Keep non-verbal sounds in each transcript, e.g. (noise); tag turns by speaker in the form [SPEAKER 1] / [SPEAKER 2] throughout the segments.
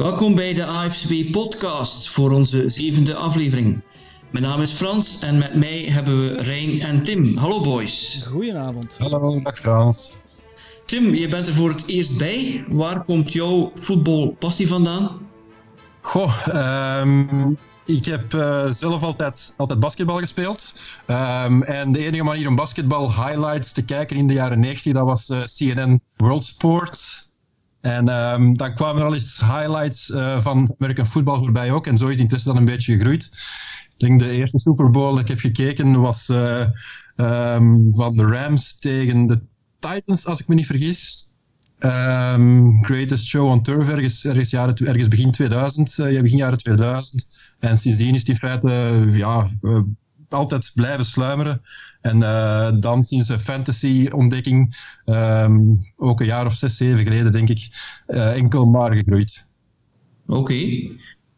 [SPEAKER 1] Welkom bij de AFCB podcast voor onze zevende aflevering. Mijn naam is Frans en met mij hebben we Rijn en Tim. Hallo boys.
[SPEAKER 2] Goedenavond.
[SPEAKER 3] Hallo, dag Frans.
[SPEAKER 1] Tim, je bent er voor het eerst bij. Waar komt jouw voetbalpassie vandaan?
[SPEAKER 3] Goh, ehm, ik heb uh, zelf altijd, altijd basketbal gespeeld. Um, en de enige manier om basketbal highlights te kijken in de jaren 90, dat was uh, CNN World Sport. En um, dan kwamen er al eens highlights uh, van American football voorbij ook. En zo is het interesse dan een beetje gegroeid. Ik denk de eerste Super Bowl dat ik heb gekeken was um, van de Rams tegen de Titans, als ik me niet vergis. Um, greatest show on turf, ergens, ergens, begin 2000, uh, begin jaren 2000. En sindsdien is die feite uh, ja, altijd blijven sluimeren. En uh, dan sinds de fantasy-ontdekking, um, ook een jaar of zes, zeven geleden, denk ik, uh, enkel maar gegroeid.
[SPEAKER 1] Oké.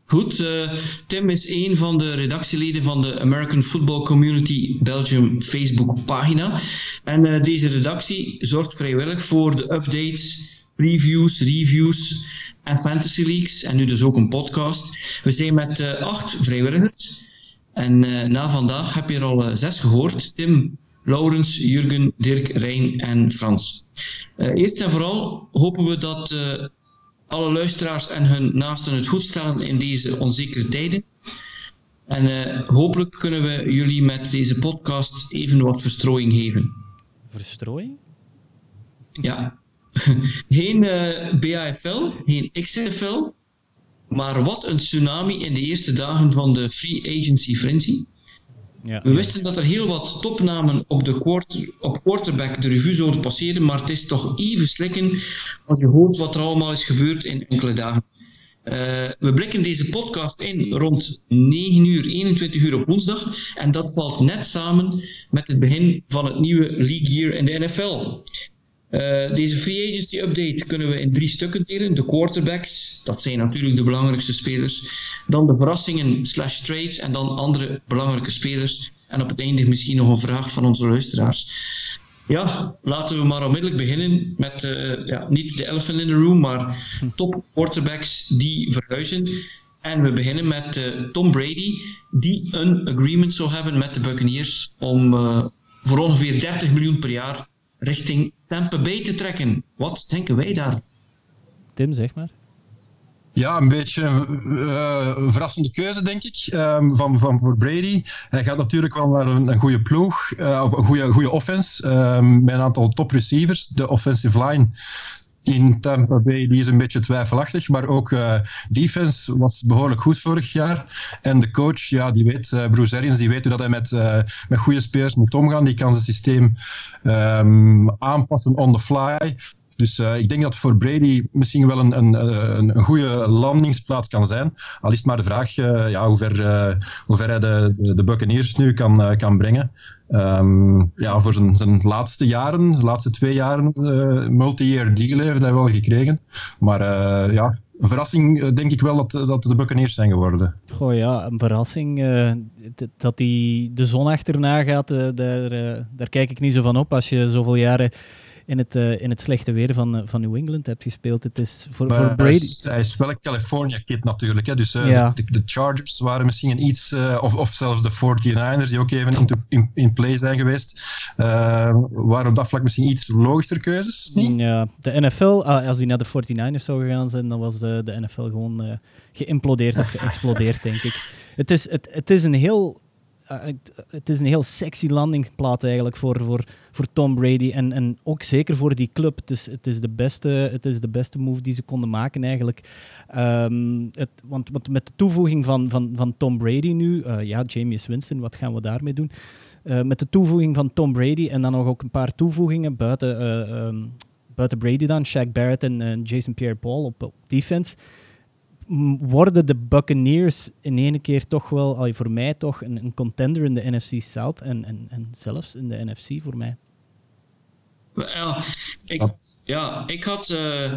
[SPEAKER 1] Goed, uh, Tim is een van de redactieleden van de American Football Community Belgium Facebook pagina. En deze redactie zorgt vrijwillig voor de updates, previews, reviews en fantasy leagues. En nu dus ook een podcast. We zijn met acht vrijwilligers. En na vandaag heb je er al zes gehoord. Tim, Laurens, Jurgen, Dirk, Rijn en Frans. eerst en vooral hopen we dat alle luisteraars en hun naasten het goed stellen in deze onzekere tijden. En hopelijk kunnen we jullie met deze podcast even wat verstrooiing geven.
[SPEAKER 2] Verstrooiing?
[SPEAKER 1] Ja. (laughs) geen BAFL, geen XFL, maar wat een tsunami in de eerste dagen van de Free Agency Frenzy. Ja, we wisten dat er heel wat topnamen op, de quarter, op quarterback de revue zouden passeren, maar het is toch even slikken als je hoort wat er allemaal is gebeurd in enkele dagen. Uh, we blikken deze podcast in rond 9 uur, 21 uur op woensdag. En dat valt net samen met het begin van het nieuwe league year in de NFL. Uh, deze free agency update kunnen we in drie stukken delen. De quarterbacks, dat zijn natuurlijk de belangrijkste spelers. Dan de verrassingen slash trades en dan andere belangrijke spelers. En op het einde misschien nog een vraag van onze luisteraars. Ja, laten we maar onmiddellijk beginnen met uh, ja, niet de elephant in the room, maar top quarterbacks die verhuizen. En we beginnen met uh, Tom Brady, die een agreement zou hebben met de Buccaneers om voor ongeveer 30 miljoen per jaar richting Tampa Bay te trekken. Wat denken wij daar?
[SPEAKER 2] Tim, zeg maar.
[SPEAKER 3] Ja, een beetje uh, een verrassende keuze, denk ik, um, van, van voor Brady. Hij gaat natuurlijk wel naar een, een goede ploeg, uh, of een goede, goede offense, um, met een aantal top receivers. De offensive line in Tampa Bay die is een beetje twijfelachtig, maar ook uh, defense was behoorlijk goed vorig jaar. En de coach, ja, die weet, uh, Bruce Arians, die weet hoe dat hij met, uh, met goede spelers moet omgaan. Die kan zijn systeem um, aanpassen on the fly. Dus uh, ik denk dat voor Brady misschien wel een, een, een, een goede landingsplaats kan zijn. Al is het maar de vraag uh, ja, hoe, ver, hoe ver hij de, de, Buccaneers nu kan, kan brengen. Um, ja, voor zijn, zijn laatste jaren, zijn laatste twee jaren, multi-year deal heeft hij wel gekregen. Maar ja, een verrassing denk ik wel dat, dat de Buccaneers zijn geworden.
[SPEAKER 2] Goh ja, een verrassing. dat hij de zon achterna gaat, daar, daar kijk ik niet zo van op. Als je zoveel jaren in het, uh, in het slechte weer van, uh, van New England hebt gespeeld. Het is voor,
[SPEAKER 3] maar
[SPEAKER 2] voor Brady... Hij
[SPEAKER 3] is, hij is wel een California-kid natuurlijk. Hè? Dus ja. de, de, Chargers waren misschien een iets... of, of zelfs de 49ers, die ook even in, in, in play zijn geweest. waren op dat vlak misschien iets logischer keuzes? Niet?
[SPEAKER 2] Ja, de NFL, als die naar de 49ers zou gegaan zijn, dan was de, de NFL gewoon geïmplodeerd of geëxplodeerd, denk ik. Het is, het, het is een heel het, het, is een heel sexy landingsplaat eigenlijk voor, voor, voor Tom Brady. En, en ook zeker voor die club. Het is, het, is de beste, het is de beste move die ze konden maken eigenlijk. Um, het, want, want met de toevoeging van, van, van Tom Brady nu, uh, ja, Jameis Winston, wat gaan we daarmee doen? Met de toevoeging van Tom Brady en dan nog ook een paar toevoegingen buiten, um, buiten Brady dan, Shaq Barrett en Jason Pierre-Paul op, op defense worden de Buccaneers in ene keer toch wel, allee, voor mij toch, een, een, contender in de NFC South en, en, en zelfs in de NFC voor mij.
[SPEAKER 1] Ja, ik, ja, ik had uh,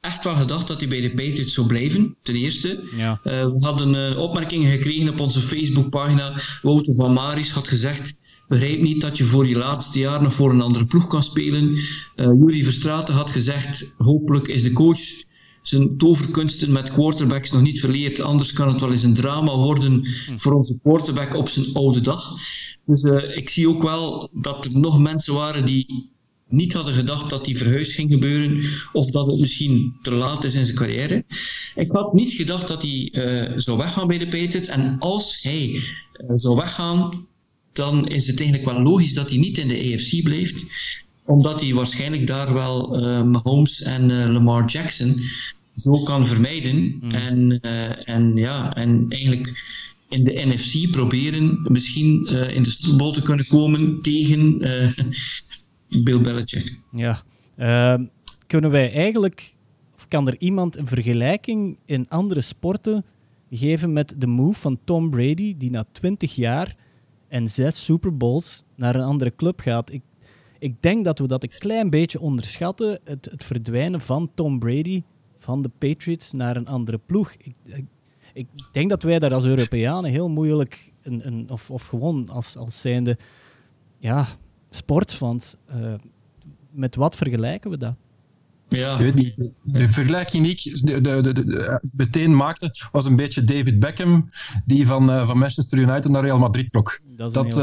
[SPEAKER 1] echt wel gedacht dat hij bij de Patriots zou blijven, ten eerste.
[SPEAKER 2] Ja.
[SPEAKER 1] Uh, we hadden uh, opmerkingen gekregen op onze Facebookpagina. Wouter van Maris had gezegd begrijp niet dat je voor je laatste jaar nog voor een andere ploeg kan spelen. Uh, Jury Verstraeten had gezegd, hopelijk is de coach zijn toverkunsten met quarterbacks nog niet verleerd. Anders kan het wel eens een drama worden voor onze quarterback op zijn oude dag. Dus uh, ik zie ook wel dat er nog mensen waren die niet hadden gedacht dat die verhuis ging gebeuren of dat het misschien te laat is in zijn carrière. Ik had niet gedacht dat hij uh, zou weggaan bij de Patriots. En als hij uh, zou weggaan, dan is het eigenlijk wel logisch dat hij niet in de AFC blijft. Omdat hij waarschijnlijk daar wel uh, Mahomes en Lamar Jackson zo kan vermijden. Mm. En, en, ja, en eigenlijk in de NFC proberen misschien in de Super Bowl te kunnen komen tegen (laughs) Bill Belichick.
[SPEAKER 2] Ja. Uh, kunnen wij eigenlijk, of kan er iemand een vergelijking in andere sporten geven met de move van Tom Brady, die na 20 jaar en zes Super Bowls naar een andere club gaat? Ik, ik denk dat we dat een klein beetje onderschatten, het, het verdwijnen van Tom Brady van de Patriots naar een andere ploeg. Ik, ik, ik denk dat wij daar als Europeanen heel moeilijk, een, een, of, of gewoon als, als zijnde, ja, sportfans. Uh, met wat vergelijken we dat?
[SPEAKER 3] Ja. Ik weet niet. De vergelijking die ik de, de, de, meteen maakte, was een beetje David Beckham, die van, uh, van Manchester United naar Real Madrid trok. Dat, dat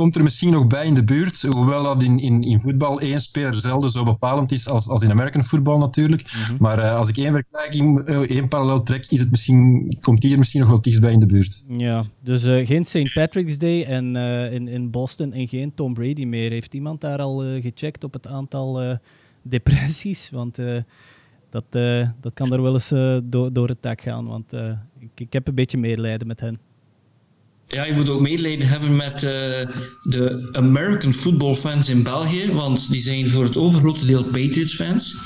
[SPEAKER 3] komt er misschien nog bij in de buurt, hoewel dat in, in, in voetbal één speler zelden zo bepalend is als, als in American football natuurlijk. Mhm. Maar uh, als ik één vergelijking, uh, één parallel trek, is het misschien, komt die er misschien nog wel dichtbij in de buurt.
[SPEAKER 2] Ja, dus uh, geen St. Patrick's Day en, in, in Boston en geen Tom Brady meer. Heeft iemand daar al gecheckt op het aantal depressies? Want dat, dat kan er wel eens door, door het dak gaan, want ik, ik heb een beetje medelijden met hen.
[SPEAKER 1] Ja, je moet ook medelijden hebben met uh, de American football fans in België, want die zijn voor het overgrote deel Patriots fans.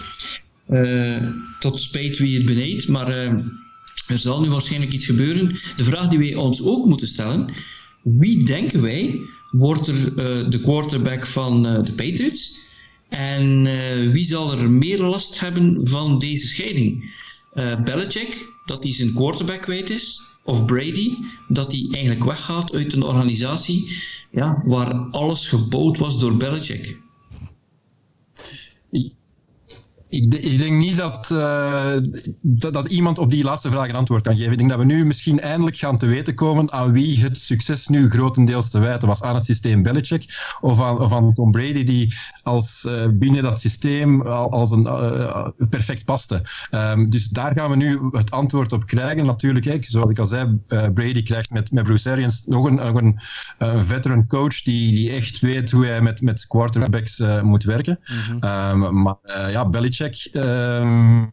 [SPEAKER 1] Uh, tot spijt wie het beneedt, maar uh, er zal nu waarschijnlijk iets gebeuren. De vraag die wij ons ook moeten stellen, wie denken wij wordt er de quarterback van de Patriots? En wie zal er meer last hebben van deze scheiding? Belichick, dat hij zijn quarterback kwijt is, of Brady, dat hij eigenlijk weggaat uit een organisatie ja, waar alles gebouwd was door Belichick.
[SPEAKER 3] Ik, ik, denk niet dat, uh, dat, dat, iemand op die laatste vraag een antwoord kan geven. Ik denk dat we nu misschien eindelijk gaan te weten komen aan wie het succes nu grotendeels te wijten was. Aan het systeem Belichick of aan, of aan Tom Brady, die als, uh, binnen dat systeem als een uh, perfect paste. Um, dus daar gaan we nu het antwoord op krijgen. Natuurlijk, kijk, zoals ik al zei, Brady krijgt met, met Bruce Arians nog een, nog een, een veteran coach die, die echt weet hoe hij met, met quarterbacks moet werken. Mm -hmm. um, maar ja, Belichick Ehm,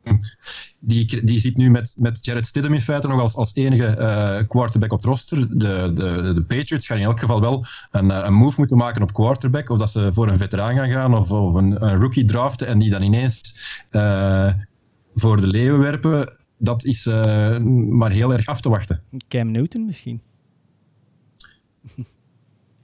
[SPEAKER 3] die, die zit nu met, met Jared Stidham in feite nog als, als enige uh, quarterback op het roster. De, de, de Patriots gaan in elk geval wel een, eh, een move moeten maken op quarterback. Of dat ze voor een veteraan gaan gaan of, of een, een rookie draften en die dan ineens uh, voor de leeuwen werpen. Dat is maar heel erg af te wachten.
[SPEAKER 2] Cam Newton misschien? (laughs)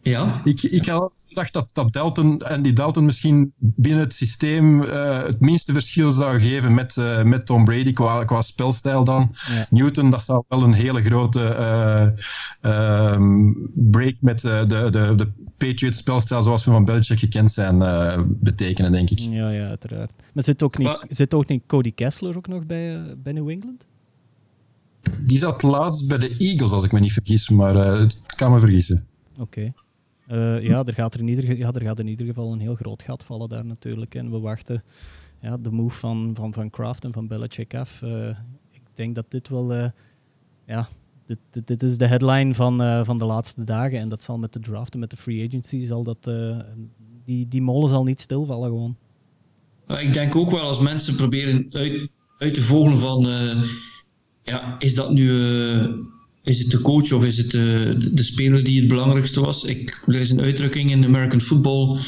[SPEAKER 1] Ja.
[SPEAKER 3] Ik, ik had gedacht dat, dat Dalton en die Dalton misschien binnen het systeem uh, het minste verschil zou geven met, uh, met Tom Brady qua, qua spelstijl dan. Ja. Newton, dat zou wel een hele grote uh, um, break met de, de, de Patriots spelstijl zoals we van Belichick gekend zijn betekenen, denk ik.
[SPEAKER 2] Ja, ja, uiteraard. Maar zit ook niet, zit ook niet Cody Kessler ook nog bij, bij New England?
[SPEAKER 3] Die zat laatst bij de Eagles, als ik me niet vergis, maar ik kan me vergissen.
[SPEAKER 2] Oké. Uh, ja, er gaat er, in ieder, ja, gaat in ieder geval een heel groot gat vallen daar natuurlijk. En we wachten ja, de move van, van, van Kraft en van Belichick af. Uh, ik denk dat dit wel... Uh, ja, dit, dit, dit, is de headline van, van de laatste dagen. En dat zal met de draft en met de free agency... Zal dat, die, die molen zal niet stilvallen gewoon.
[SPEAKER 1] Ik denk ook wel als mensen proberen uit, uit te vogelen van... ja, is dat nu is het de coach of is het de, de, speler die het belangrijkste was? Ik, er is een uitdrukking in American football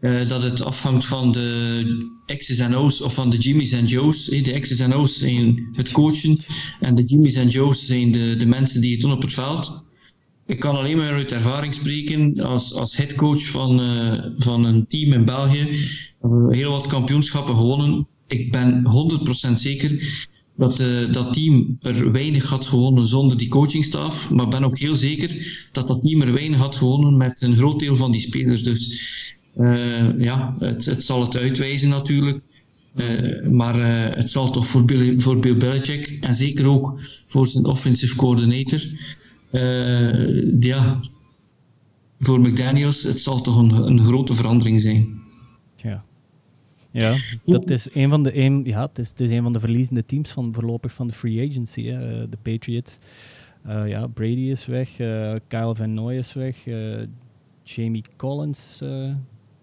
[SPEAKER 1] uh, dat het afhangt van de X's en O's of van de Jimmy's en Joe's. De X's en O's zijn het coachen en de Jimmy's en Joe's zijn de, de mensen die het doen op het veld. Ik kan alleen maar uit ervaring spreken als, als headcoach van, van een team in België. We hebben heel wat kampioenschappen gewonnen. Ik ben 100% zeker dat uh, dat team er weinig had gewonnen zonder die coachingstaf. Maar ben ook heel zeker dat dat team er weinig had gewonnen met een groot deel van die spelers. Dus uh, ja, het, het, zal het uitwijzen natuurlijk. maar het zal toch voor Bill, voor Bill Belichick en zeker ook voor zijn offensive coordinator, ja, voor McDaniels, het zal toch een, een grote verandering zijn.
[SPEAKER 2] Ja. Ja, dat is een van de, een, ja, het is, het is een van de verliezende teams van voorlopig van de free agency, hè, de Patriots. Uh, ja, Brady is weg, uh, Kyle Van Noy is weg, uh, Jamie Collins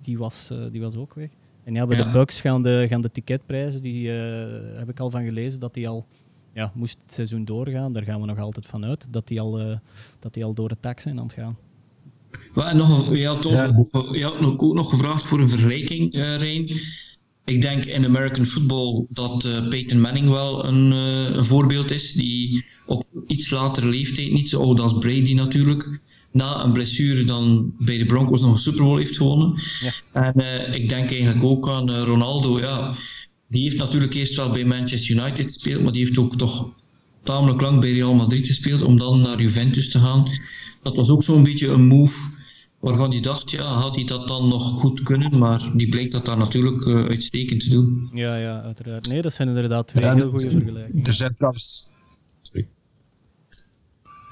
[SPEAKER 2] die, was, die was ook weg. En ja, bij de Bucks gaan de, gaan de ticketprijzen, die heb ik al van gelezen, dat die al, ja, moest het seizoen doorgaan, daar gaan we nog altijd van uit, dat die al, dat die al door het tak zijn aan het gaan.
[SPEAKER 1] Nog, je, had ook, je had ook nog gevraagd voor een vergelijking, uh, Rijn. Ik denk in American football dat uh, Peyton Manning wel een, uh, een, voorbeeld is, die op iets latere leeftijd, niet zo oud als Brady natuurlijk, na een blessure dan bij de Broncos nog een Super Bowl heeft gewonnen. Ja. En ik denk eigenlijk ook aan Ronaldo, ja. Die heeft natuurlijk eerst wel bij Manchester United gespeeld, maar die heeft ook toch tamelijk lang bij Real Madrid gespeeld om dan naar Juventus te gaan dat was ook zo'n beetje een move waarvan je dacht, ja, had hij dat dan nog goed kunnen? Maar die bleek dat daar natuurlijk uh, uitstekend te doen.
[SPEAKER 2] Ja, ja, uiteraard. Nee, dat zijn inderdaad twee heel goede vergelijkingen.
[SPEAKER 3] Er zijn trouwens... Sorry.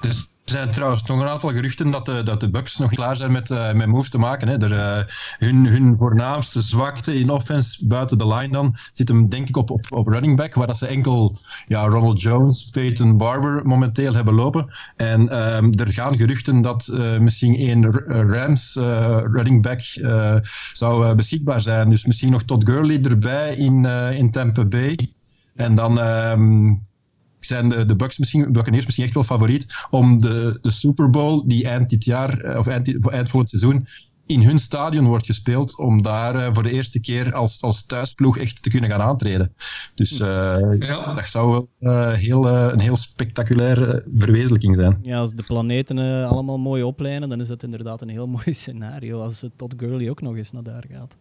[SPEAKER 3] Er zijn trouwens nog een aantal geruchten dat de, dat de Bucks nog klaar zijn met, uh, met moves te maken. Hè. Er, uh, hun, hun voornaamste zwakte in offense, buiten de line dan, zit hem denk ik op, op, op running back, waar dat ze enkel ja, Ronald Jones, Peyton Barber momenteel hebben lopen. En um, er gaan geruchten dat uh, misschien één Rams running back zou beschikbaar zijn. Dus misschien nog Todd Gurley erbij in, in Tampa Bay. En dan... Um, zijn de, de Bucks misschien, Buccaneers misschien echt wel favoriet om de, de Super Bowl, die eind dit jaar, eh, of eind, eind volgend seizoen, in hun stadion wordt gespeeld, om daar uh, voor de eerste keer als, als thuisploeg echt te kunnen gaan aantreden. Dus uh, ja. dat zou wel uh, heel, een heel spectaculaire verwezenlijking zijn.
[SPEAKER 2] Ja, als de planeten allemaal mooi oplijnen, dan is dat inderdaad een heel (laughs) mooi scenario als Todd Gurley ook nog eens naar daar gaat.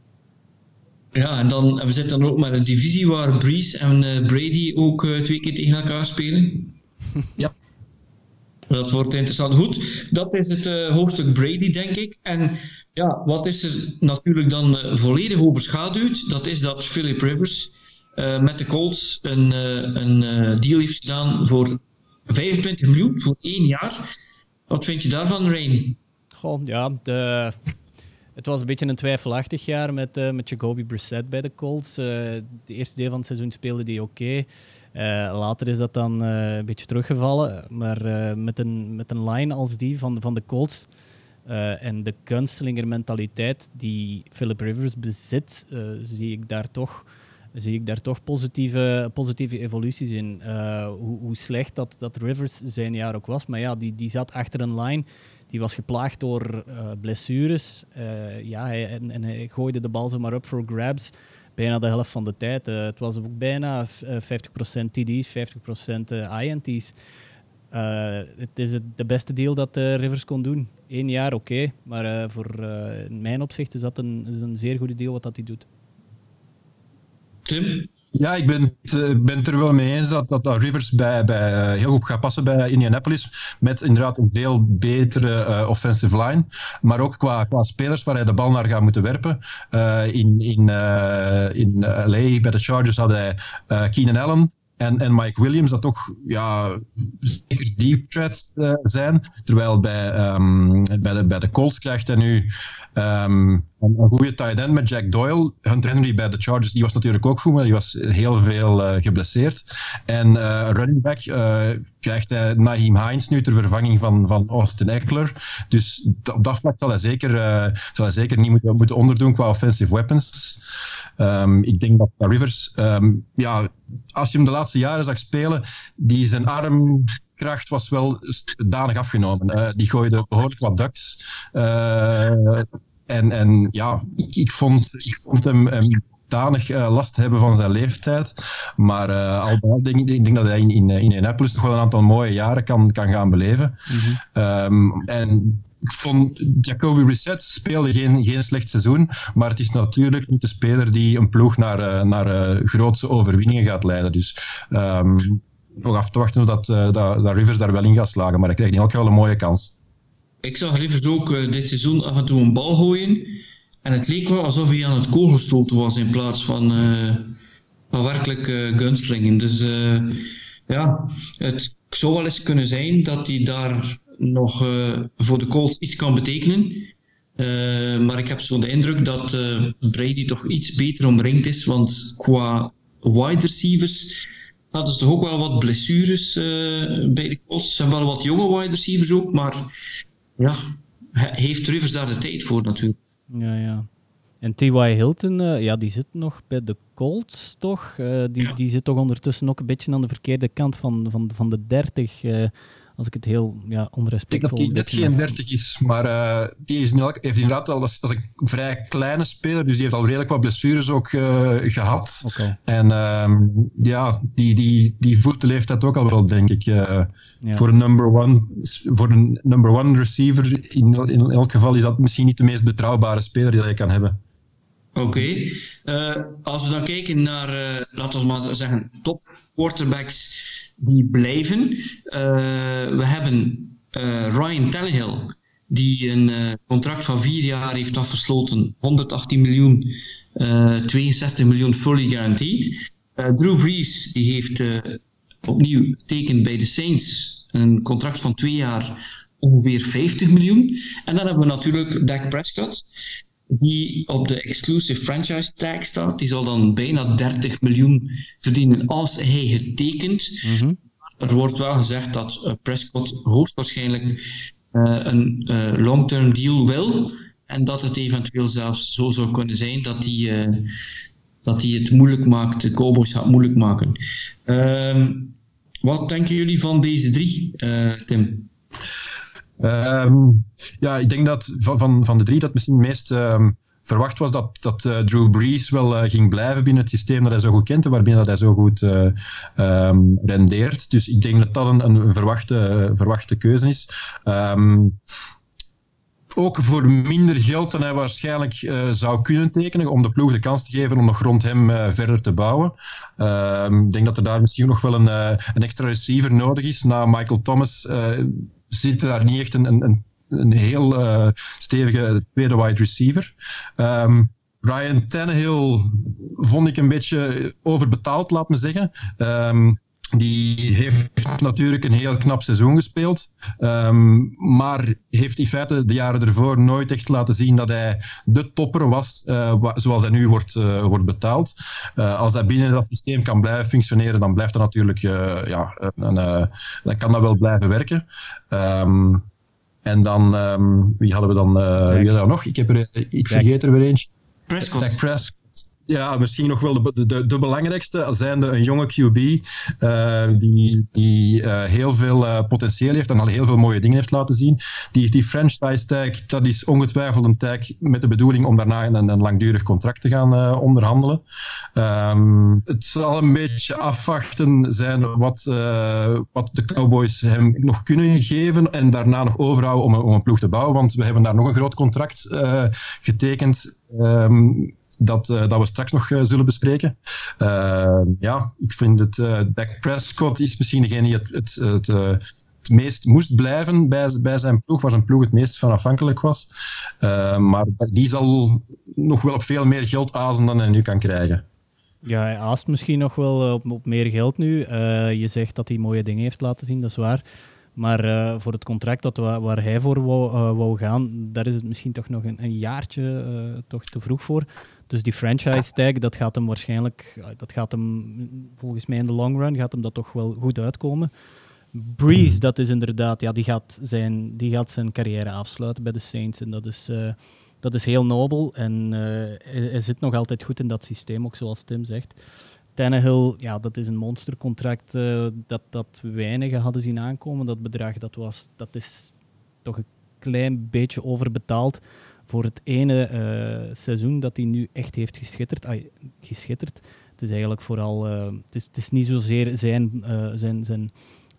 [SPEAKER 1] Ja, en dan, we zitten dan ook met een divisie waar Breeze en uh, Brady ook uh, twee keer tegen elkaar spelen. (laughs)
[SPEAKER 3] ja.
[SPEAKER 1] Dat wordt interessant. Goed, dat is het uh, hoofdstuk Brady, denk ik. En ja, wat is er natuurlijk dan volledig overschaduwd? Dat is dat Philip Rivers met de Colts een, een deal heeft gedaan voor 25 miljoen voor één jaar. Wat vind je daarvan, Rain?
[SPEAKER 2] Goh, ja, de, het was een beetje een twijfelachtig jaar met, uh, met Jacoby Brissett bij de Colts. Uh, de eerste deel van het seizoen speelde die oké. Uh, later is dat dan een beetje teruggevallen. Maar met, een, met een line als die van, van de Colts en de kunstelinger mentaliteit die Philip Rivers bezit, zie ik daar toch zie ik daar toch positieve, positieve evoluties in. hoe, hoe, slecht dat, dat Rivers zijn jaar ook was. Maar ja, die, die zat achter een line die was geplaagd door uh, blessures. Uh, ja, hij, en, en, hij gooide de bal zomaar op voor grabs. Bijna de helft van de tijd. Uh, het was ook bijna 50% TD's, 50% INT's. het is het, de beste deal dat Rivers kon doen. Eén jaar, oké. Maar voor in mijn opzicht is dat een, is een zeer goede deal wat dat hij doet.
[SPEAKER 1] Tim?
[SPEAKER 3] Ja, ik ben, uh, ben het er wel mee eens dat, dat, Rivers bij, bij, uh, heel goed gaat passen bij Indianapolis. Met inderdaad een veel betere uh, offensive line. Maar ook qua, qua spelers waar hij de bal naar gaat moeten werpen. in in, in LA bij de Chargers had hij Keenan Allen. En, en Mike Williams, dat toch ja, zeker deep threats zijn. Terwijl bij, um, bij, de, bij de Colts krijgt hij nu Um, een, goede tight end met Jack Doyle. Hunter Henry bij de Chargers, die was natuurlijk ook goed, maar die was heel veel uh, geblesseerd. En uh, running back krijgt hij Naheem Hines nu ter vervanging van, van Austin Eckler. Dus op dat vlak zal hij zeker, zal zeker niet moeten, moeten onderdoen qua offensive weapons. Um, ik denk dat Rivers, ja, als je hem de laatste jaren zag spelen, die zijn arm kracht was wel danig afgenomen. Uh, die gooide behoorlijk wat ducks. Uh, en, en ja, ik, ik, vond, ik vond hem, hem danig uh, last hebben van zijn leeftijd. Maar uh, al denk ik denk dat hij in, in, in Indianapolis nog wel een aantal mooie jaren kan, kan gaan beleven. Mm -hmm. um, en vond Jacoby Reset speelde geen, slecht seizoen, maar het is natuurlijk niet de speler die een ploeg naar, naar grootse overwinningen gaat leiden. Dus um, nog af te wachten dat, uh, dat, dat, Rivers daar wel in gaat slagen. Maar hij krijgt in elk geval een mooie kans.
[SPEAKER 1] Ik zag Rivers ook uh, dit seizoen af en toe een bal gooien. En het leek wel alsof hij aan het kogelstoten was in plaats van uh, van werkelijk gunslingen. Dus ja, het zou wel eens kunnen zijn dat hij daar nog voor de Colts iets kan betekenen. maar ik heb zo de indruk dat Brady toch iets beter omringd is, want qua wide receivers hadden ze toch ook wel wat blessures bij de Colts. Ze hebben wel wat jonge wide receivers ook, maar ja, heeft Rivers daar de tijd voor natuurlijk.
[SPEAKER 2] Ja, ja. En T.Y. Hilton, uh, ja, die zit nog bij de Colts, toch? Uh, die, die zit toch ondertussen ook een beetje aan de verkeerde kant van, van, van de 30. Als ik het heel ja, onrespectvol...
[SPEAKER 3] Ik denk dat hij net geen 30 is, maar uh, die is heeft inderdaad al, dat is, een vrij kleine speler, dus die heeft al redelijk wat blessures ook uh, gehad.
[SPEAKER 2] Okay.
[SPEAKER 3] En uh, ja, die, die, die voelt de leeftijd ook al wel, denk ik. Uh, ja. Voor een number one, voor een number one receiver, in, in elk geval is dat misschien niet de meest betrouwbare speler die je kan hebben.
[SPEAKER 1] Oké. Okay. als we dan kijken naar, laten we maar zeggen, top quarterbacks die blijven. Uh, we hebben uh, Ryan Tannehill, die een uh, contract van vier jaar heeft afgesloten, 118 miljoen, 62 miljoen fully guaranteed. Drew Brees, die heeft opnieuw getekend bij de Saints, een contract van twee jaar, ongeveer 50 miljoen. En dan hebben we natuurlijk Dak Prescott, die op de exclusive franchise tag staat. Die zal dan bijna 30 miljoen verdienen als hij getekend. Mm Er wordt wel gezegd dat uh, Prescott hoogstwaarschijnlijk uh, een uh, long-term deal wil. En dat het eventueel zelfs zo zou kunnen zijn dat hij, dat hij het moeilijk maakt, de Cowboys gaat moeilijk maken. Ehm, wat denken jullie van deze drie, Tim?
[SPEAKER 3] Um, ja, ik denk dat van, van, van de drie dat misschien het meest um, verwacht was dat, dat uh, Drew Brees wel uh, ging blijven binnen het systeem dat hij zo goed kent en waarbinnen hij zo goed uh, um, rendeert. Dus ik denk dat dat een, een verwachte, verwachte keuze is. ook voor minder geld dan hij waarschijnlijk zou kunnen tekenen, om de ploeg de kans te geven om nog rond hem verder te bouwen. Ik denk dat er daar misschien nog wel een, een extra receiver nodig is. Na Michael Thomas zit daar niet echt een, een, een heel uh, stevige tweede wide receiver. Um, Ryan Tannehill vond ik een beetje overbetaald, laat me zeggen. Um, die heeft natuurlijk een heel knap seizoen gespeeld, um, maar heeft in feite de jaren ervoor nooit echt laten zien dat hij de topper was uh, zoals hij nu wordt, uh, wordt betaald. Uh, als hij binnen dat systeem kan blijven functioneren, dan blijft dat natuurlijk, ja, een, dan kan dat wel blijven werken. Um, en dan, um, wie hadden we dan, wie hadden we nog? Ik heb er, ik vergeet er weer eentje.
[SPEAKER 1] Prescott.
[SPEAKER 3] Prescott ja, misschien nog wel de, de, de belangrijkste, zijnde een jonge QB eh, die, die uh, heel veel uh, potentieel heeft en al heel veel mooie dingen heeft laten zien. Die, die franchise tag, dat is ongetwijfeld een tag met de bedoeling om daarna een, een langdurig contract te gaan onderhandelen. Um, het zal een beetje afwachten zijn wat, wat de Cowboys hem nog kunnen geven en daarna nog overhouden om, om een ploeg te bouwen, want we hebben daar nog een groot contract getekend. Um, dat, uh, dat we straks nog uh, zullen bespreken. Uh, ja, ik vind het, Dak Prescott is misschien degene die het, het, het, het meest moest blijven bij, bij zijn ploeg, waar zijn ploeg het meest van afhankelijk was. maar die zal nog wel op veel meer geld azen dan hij nu kan krijgen.
[SPEAKER 2] Ja, hij aast misschien nog wel op, op meer geld nu. je zegt dat hij mooie dingen heeft laten zien, dat is waar. Maar voor het contract dat, waar hij voor wou, wou, gaan, daar is het misschien toch nog een, een jaartje toch te vroeg voor. Dus die franchise tag, dat gaat hem waarschijnlijk, dat gaat hem volgens mij in de long run, gaat hem dat toch wel goed uitkomen. Breeze, dat is inderdaad, ja, die gaat zijn, die gaat zijn carrière afsluiten bij de Saints. En dat is, uh, dat is heel nobel. En uh, hij, hij, zit nog altijd goed in dat systeem, ook zoals Tim zegt. Tannehill, ja, dat is een monstercontract uh, dat, dat weinigen hadden zien aankomen. Dat bedrag, dat, was, dat is toch een klein beetje overbetaald voor het ene uh, seizoen dat hij nu echt heeft geschitterd. Geschitterd. Het is eigenlijk vooral, uh, het, is, het is niet zozeer zijn, uh, zijn, zijn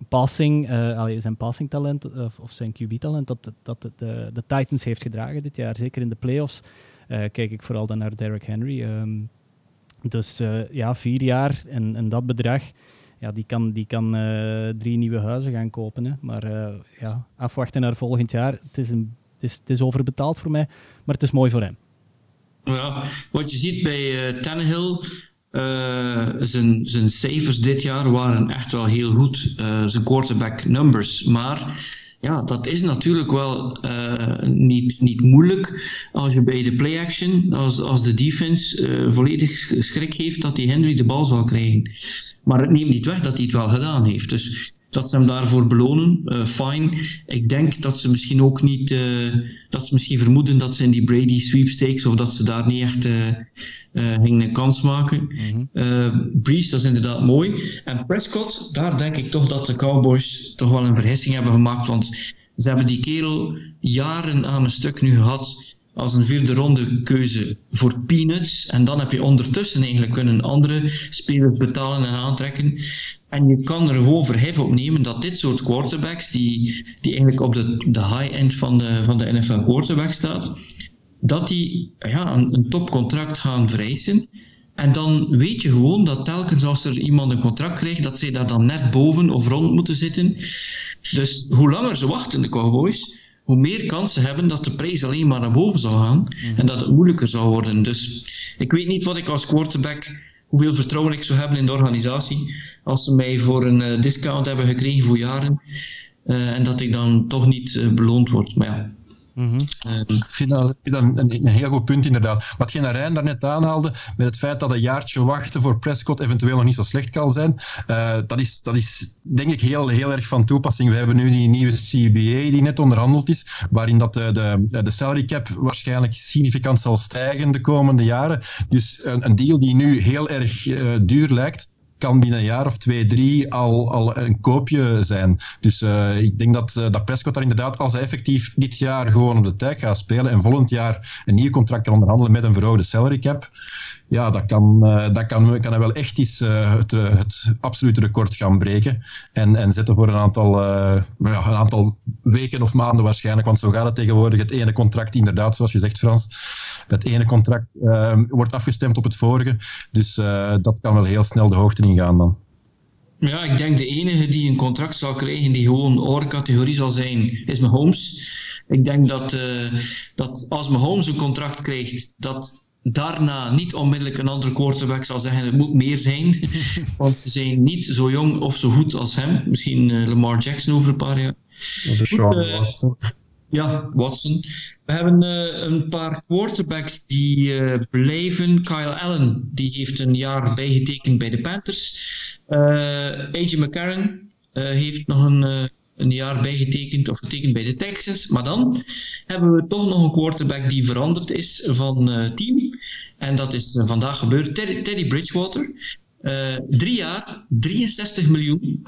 [SPEAKER 2] passing, allee, zijn passingtalent of zijn QB-talent dat, dat de, de Titans heeft gedragen dit jaar. Zeker in de playoffs kijk ik vooral dan naar Derrick Henry. Um, dus ja, vier jaar en, en dat bedrag ja, die kan, die kan drie nieuwe huizen gaan kopen. Hè. Maar ja, afwachten naar volgend jaar. Het is een het is overbetaald voor mij, maar het is mooi voor hem.
[SPEAKER 1] Ja, wat je ziet bij uh, Tannehill, zijn, zijn cijfers dit jaar waren echt wel heel goed. zijn quarterback numbers. Maar ja, dat is natuurlijk wel niet, niet moeilijk als je bij de play-action, als, als de defense volledig schrik heeft dat die Henry de bal zal krijgen. Maar het neemt niet weg dat hij het wel gedaan heeft. Dus dat ze hem daarvoor belonen, uh, fine. Ik denk dat ze misschien ook niet, uh, dat ze misschien vermoeden dat ze in die Brady sweepstakes of dat ze daar niet echt uh, gingen een kans maken. -hmm. Breeze, dat is inderdaad mooi. En Prescott, daar denk ik toch dat de Cowboys toch wel een vergissing hebben gemaakt, want ze hebben die kerel jaren aan een stuk nu gehad als een vierde ronde keuze voor peanuts. En dan heb je ondertussen eigenlijk kunnen andere spelers betalen en aantrekken. En je kan er gewoon verhef op nemen dat dit soort quarterbacks, die, die eigenlijk op de, de high-end van de, van de NFL quarterback staat, dat die ja, een, een topcontract gaan vereisen. En dan weet je gewoon dat telkens als er iemand een contract krijgt, dat zij daar dan net boven of rond moeten zitten. Dus hoe langer ze wachten, de Cowboys, hoe meer kansen hebben dat de prijs alleen maar naar boven zal gaan mhm. en dat het moeilijker zal worden. Dus ik weet niet wat ik als quarterback, hoeveel vertrouwen ik zou hebben in de organisatie, als ze mij voor een uh, discount hebben gekregen voor jaren uh, en dat ik dan toch niet uh, beloond word. Maar ja,
[SPEAKER 3] Mm ik vind dat, een, heel goed punt, inderdaad. Wat Rijn daarnet aanhaalde, met het feit dat een jaartje wachten voor Prescott eventueel nog niet zo slecht kan zijn, uh, dat, is, dat is denk ik heel, heel erg van toepassing. We hebben nu die nieuwe CBA die net onderhandeld is, waarin dat de, de, de salary cap waarschijnlijk significant zal stijgen de komende jaren. Dus een, een deal die nu heel erg duur lijkt, kan binnen een jaar of twee, drie al, al een koopje zijn. Dus uh, ik denk dat, uh, dat Prescott daar inderdaad, als hij effectief dit jaar gewoon op de tijd gaat spelen en volgend jaar een nieuw contract kan onderhandelen met een verhoogde salary cap, ja, dat kan, uh, dat kan, kan hij wel echt eens het, het absolute record gaan breken en, en zetten voor een aantal, ja, een aantal weken of maanden waarschijnlijk, want zo gaat het tegenwoordig. Het ene contract, inderdaad, zoals je zegt Frans, het ene contract wordt afgestemd op het vorige, dus dat kan wel heel snel de hoogte ingaan dan?
[SPEAKER 1] Ja, ik denk de enige die een contract zal krijgen die gewoon oorcategorie zal zijn, is Mahomes. Ik denk dat, uh, dat als Mahomes een contract krijgt, dat daarna niet onmiddellijk een andere quarterback zal zeggen het moet meer zijn. (laughs) Want ze zijn niet zo jong of zo goed als hem. Misschien uh, Lamar Jackson over een paar jaar.
[SPEAKER 3] Of Sean uh, Watson.
[SPEAKER 1] Ja, Watson. We hebben uh, een paar quarterbacks die blijven. Kyle Allen, die heeft een jaar bijgetekend bij de Panthers. AJ McCarron heeft nog een, een jaar bijgetekend of getekend bij de Texans. Maar dan hebben we toch nog een quarterback die veranderd is van team. En dat is vandaag gebeurd. Teddy, Teddy Bridgewater. drie jaar, 63 miljoen.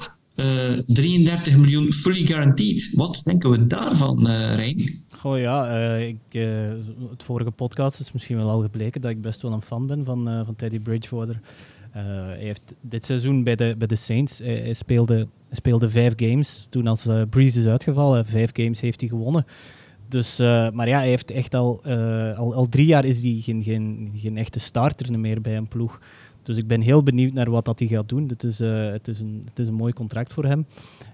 [SPEAKER 1] 33 eh, miljoen fully guaranteed. Wat denken we daarvan, uh, Rijn?
[SPEAKER 2] Goh ja, uh, ik, het vorige podcast is misschien wel al gebleken dat ik best wel een fan ben van, van Teddy Bridgewater. hij heeft dit seizoen bij de, bij de Saints, speelde, speelde vijf games toen als Breeze is uitgevallen. Vijf games heeft hij gewonnen. Dus, maar ja, hij heeft echt al, al, al drie jaar is hij geen, geen, geen echte starter meer bij een ploeg. Dus ik ben heel benieuwd naar wat dat hij gaat doen. Het is, uh, het, is een, het is een mooi contract voor hem.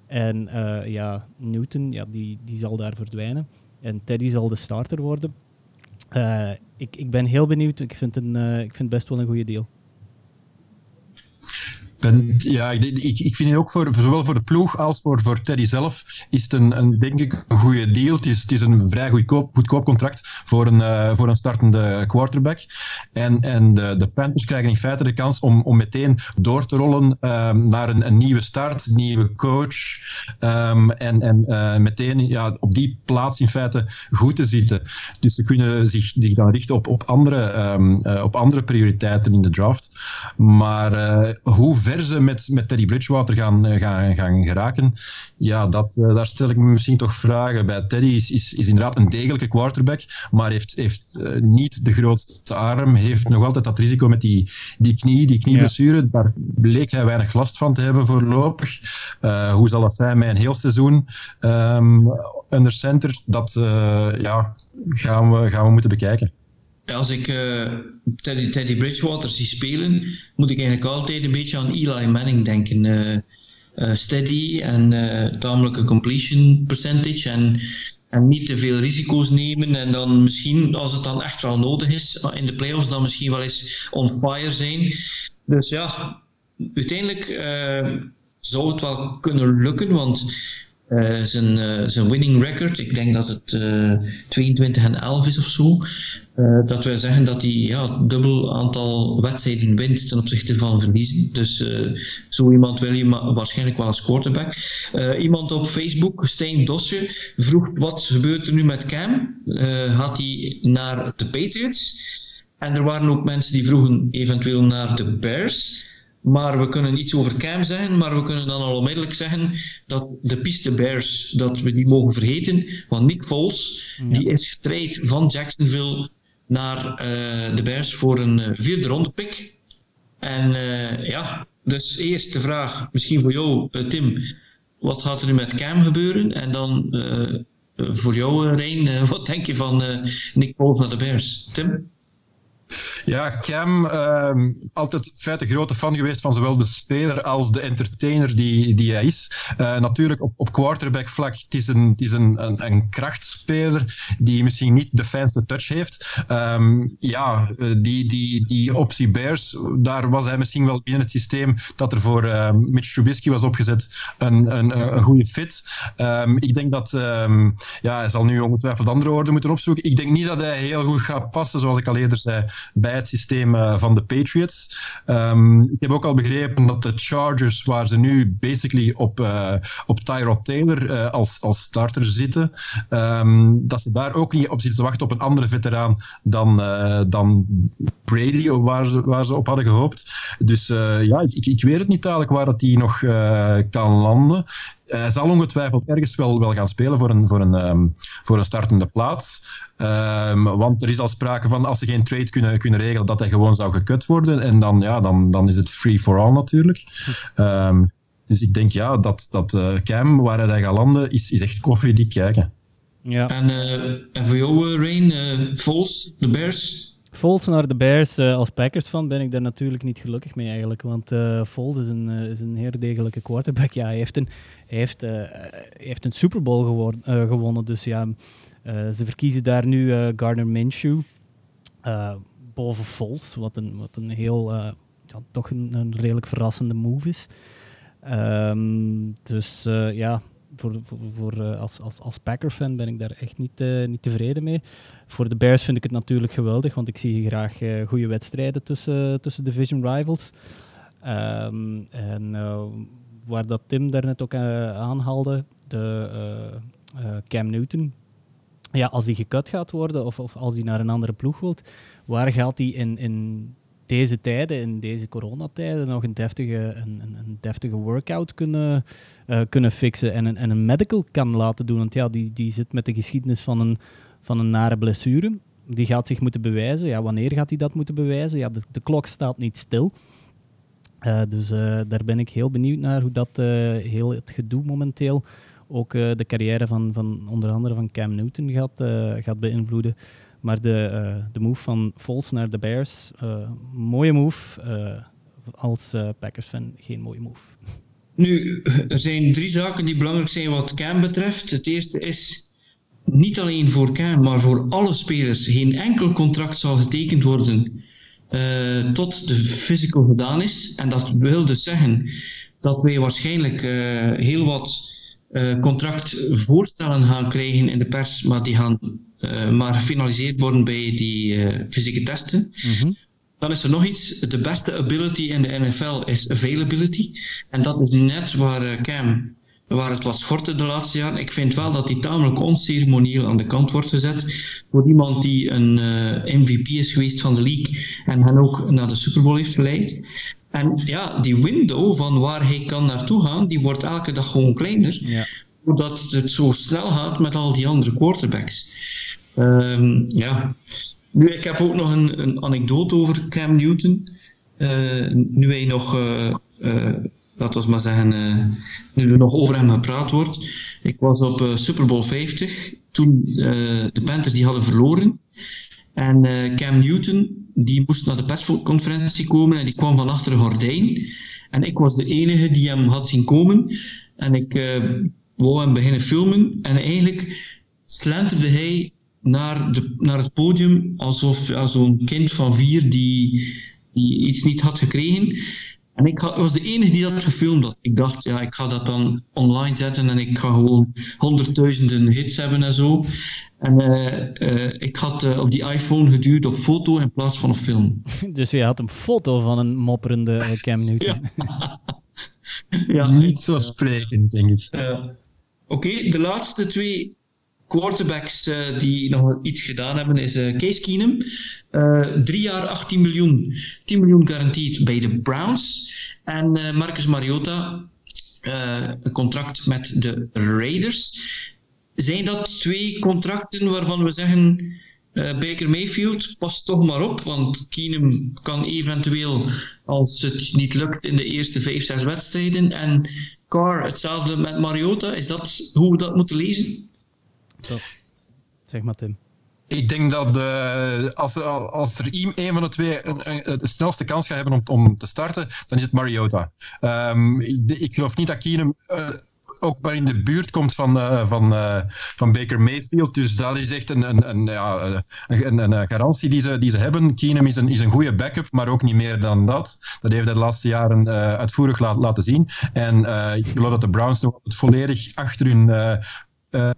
[SPEAKER 2] En ja, Newton, ja, die, die zal daar verdwijnen. En Teddy zal de starter worden. Ik, ik ben heel benieuwd. Ik vind, een, ik vind best wel een goede deal
[SPEAKER 3] ja, ik, ik, vind het ook voor, zowel voor de ploeg als voor, voor Teddy zelf is het een, denk ik een goede deal. Het is, het is een vrij goedkoop, goedkoop contract voor een, uh, voor een startende quarterback. En, en de, de Panthers krijgen in feite de kans om, om meteen door te rollen um, naar een, een nieuwe start, nieuwe coach. Um, en en uh, meteen ja, op die plaats in feite goed te zitten. Dus ze kunnen zich, zich dan richten op, op, andere, um, uh, op andere prioriteiten in de draft. Maar hoe ver ze met, met Teddy Bridgewater gaan, eh, gaan, gaan geraken, ja, dat, eh, daar stel ik me misschien toch vragen bij. Teddy is, is, is inderdaad een degelijke quarterback, maar heeft, heeft uh, niet de grootste arm, heeft nog altijd dat risico met die, die knie, die knieblessure. Ja. Daar bleek hij weinig last van te hebben voorlopig. Uh, hoe zal dat zijn met een heel seizoen um, under center? Dat ja, gaan, we, gaan we moeten bekijken
[SPEAKER 1] als ik uh, Teddy, Bridgewater zie spelen, moet ik eigenlijk altijd een beetje aan Eli Manning denken. Uh, uh, steady en tamelijke completion percentage en, en niet te veel risico's nemen. En dan misschien, als het dan echt wel nodig is in de playoffs, dan misschien wel eens on fire zijn. Dus ja, uiteindelijk zou het wel kunnen lukken, want uh, zijn, uh, zijn winning record, ik denk dat het 22 en 11 is of zo. dat wij zeggen dat hij ja, dubbel aantal wedstrijden wint ten opzichte van verliezen. Dus zo iemand wil je waarschijnlijk wel als quarterback. iemand op Facebook, Stijn Dosje, vroeg wat gebeurt er nu met Cam? gaat hij naar de Patriots? En er waren ook mensen die vroegen eventueel naar de Bears. Maar we kunnen iets over Cam zeggen, maar we kunnen dan al onmiddellijk zeggen dat de piste Bears, dat we die mogen vergeten. Want Nick Foles, die is getraind van Jacksonville naar uh, de Bears voor een uh, vierde ronde pick. En uh, ja, dus eerst de vraag, misschien voor jou Tim, wat gaat er nu met Cam gebeuren? En dan voor jou Rijn, (laughs) wat denk je van Nick Foles naar de Bears? Tim?
[SPEAKER 3] Ja, Cam, uh, altijd feit een grote fan geweest van zowel de speler als de entertainer die, die hij is. Uh, natuurlijk op, op quarterback vlak, het is, een, het is een, een, een krachtspeler die misschien niet de fijnste touch heeft. Um, ja, eh, die, die, die optie Bears, daar was hij misschien wel binnen het systeem dat er voor uh, Mitch Trubisky was opgezet een, een, een goede fit. Um, ik denk dat, um, ja, hij zal nu ongetwijfeld andere woorden moeten opzoeken. Ik denk niet dat hij heel goed gaat passen, zoals ik al eerder zei, bij het systeem uh, van de Patriots. Um, ik heb ook al begrepen dat de Chargers, waar ze nu basically op, uh, op Tyrod Taylor uh, als, als starter zitten, um, dat ze daar ook niet op zitten te wachten op een andere veteraan dan, dan Brady, waar ze, waar ze op hadden gehoopt. Dus ja, ik, ik weet het niet dadelijk waar dat die nog kan landen. Hij zal ongetwijfeld ergens wel, wel gaan spelen voor een, voor een, um, voor een startende plaats. Um, want er is al sprake van, als ze geen trade kunnen, kunnen regelen, dat hij gewoon zou gekut worden. En dan, ja, dan, dan is het free for all natuurlijk. Um, dus ik denk ja, dat, dat uh, Cam, waar hij gaat landen, is, is echt koffiedik kijken.
[SPEAKER 1] Ja. En, uh, en voor jou, uh, Rain, uh, Vols, de Bears?
[SPEAKER 2] Vols naar de Bears, uh, als Packers-fan ben ik daar natuurlijk niet gelukkig mee eigenlijk. Want uh, Vols is een, uh, is een heel degelijke quarterback. Ja, hij heeft een, heeft, hij heeft een Super Bowl geworden, gewonnen. Dus ja, ze verkiezen daar nu Gardner Minshew boven Vols. Wat een, wat een heel, ja, toch een, een, redelijk verrassende move is. Um, dus ja, voor, voor, voor als, als, als Packer-fan ben ik daar echt niet, niet tevreden mee. Voor de Bears vind ik het natuurlijk geweldig, want ik zie graag goede wedstrijden tussen, tussen division rivals. Um, en waar dat Tim daarnet ook aanhaalde, de Cam Newton. Ja, als hij gekut gaat worden of, of als hij naar een andere ploeg wilt, waar gaat hij in, in deze tijden, in deze coronatijden, nog een deftige, een, een deftige workout kunnen, kunnen fixen en een, en een medical kan laten doen. Want ja, die, die zit met de geschiedenis van een, van een nare blessure. Die gaat zich moeten bewijzen. Ja, wanneer gaat hij dat moeten bewijzen? Ja, de, de klok staat niet stil. Uh, dus uh, daar ben ik heel benieuwd naar hoe dat heel het gedoe momenteel ook de carrière van, van onder andere van Cam Newton gaat, gaat beïnvloeden. Maar de, de move van Foles naar de Bears, mooie move. Als Packers-fan geen mooie move.
[SPEAKER 1] Nu, er zijn drie zaken die belangrijk zijn wat Cam betreft. Het eerste is niet alleen voor Cam, maar voor alle spelers. Geen enkel contract zal getekend worden tot de physical gedaan is. En dat wil dus zeggen dat wij waarschijnlijk heel wat contractvoorstellen gaan krijgen in de pers, maar die gaan maar gefinaliseerd worden bij die fysieke testen. Mm-hmm. Dan is er nog iets. De beste ability in de NFL is availability. En dat is net waar Cam, waar het wat schortte de laatste jaren. Ik vind wel dat hij tamelijk onceremonieel aan de kant wordt gezet. Voor iemand die een MVP is geweest van de league en hen ook naar de Super Bowl heeft geleid. En ja, die window van waar hij kan naartoe gaan, die wordt elke dag gewoon kleiner. Ja. Doordat het zo snel gaat met al die andere quarterbacks. Um, ja. Nu, ik heb ook nog een, een anekdote over Cam Newton. Uh, nu hij nog, uh, laten we maar zeggen, nu er nog over hem gepraat wordt. Ik was op Super Bowl 50, toen de Panthers die hadden verloren. En Cam Newton, die moest naar de persconferentie komen en die kwam van achter een gordijn. En ik was de enige die hem had zien komen. En ik wou hem beginnen filmen. En eigenlijk slenterde hij naar, de, naar het podium alsof ja, zo'n kind van vier die iets niet had gekregen. En ik was de enige die dat gefilmd had. Ik dacht, ja, ik ga dat dan online zetten en ik ga gewoon honderdduizenden hits hebben en zo. En uh, ik had uh, op die iPhone geduurd op foto in plaats van op film. (laughs)
[SPEAKER 2] Dus je had een foto van een mopperende Cam Newton.
[SPEAKER 3] ja. (laughs) ja. Niet zo sprekend, denk ik.
[SPEAKER 1] Oké, de laatste twee quarterbacks uh, die nog iets gedaan hebben is uh, Case Keenum. Uh, drie jaar 18 miljoen. 10 miljoen garantied bij de Browns. En Marcus Mariota, een contract met de Raiders. Zijn dat twee contracten waarvan we zeggen... Baker Mayfield, pas toch maar op, want Keenum kan eventueel, als het niet lukt in de eerste vijf, zes wedstrijden, en Carr hetzelfde met Mariota. Is dat hoe we dat moeten lezen?
[SPEAKER 2] Zeg maar, Tim.
[SPEAKER 3] Ik denk dat uh, als, als er een van de twee de snelste kans gaat hebben om, om te starten, dan is het Mariota. Um, ik, geloof niet dat Keenum uh, ook maar in de buurt komt van, uh, van, van Baker Mayfield. Dus dat is echt een, een, een, ja, een, een, garantie die ze, die ze hebben. Keenum is een, is een goede backup, maar ook niet meer dan dat. Dat heeft hij de laatste jaren uitvoerig laten zien. En ik geloof dat de Browns nog volledig achter hun uh,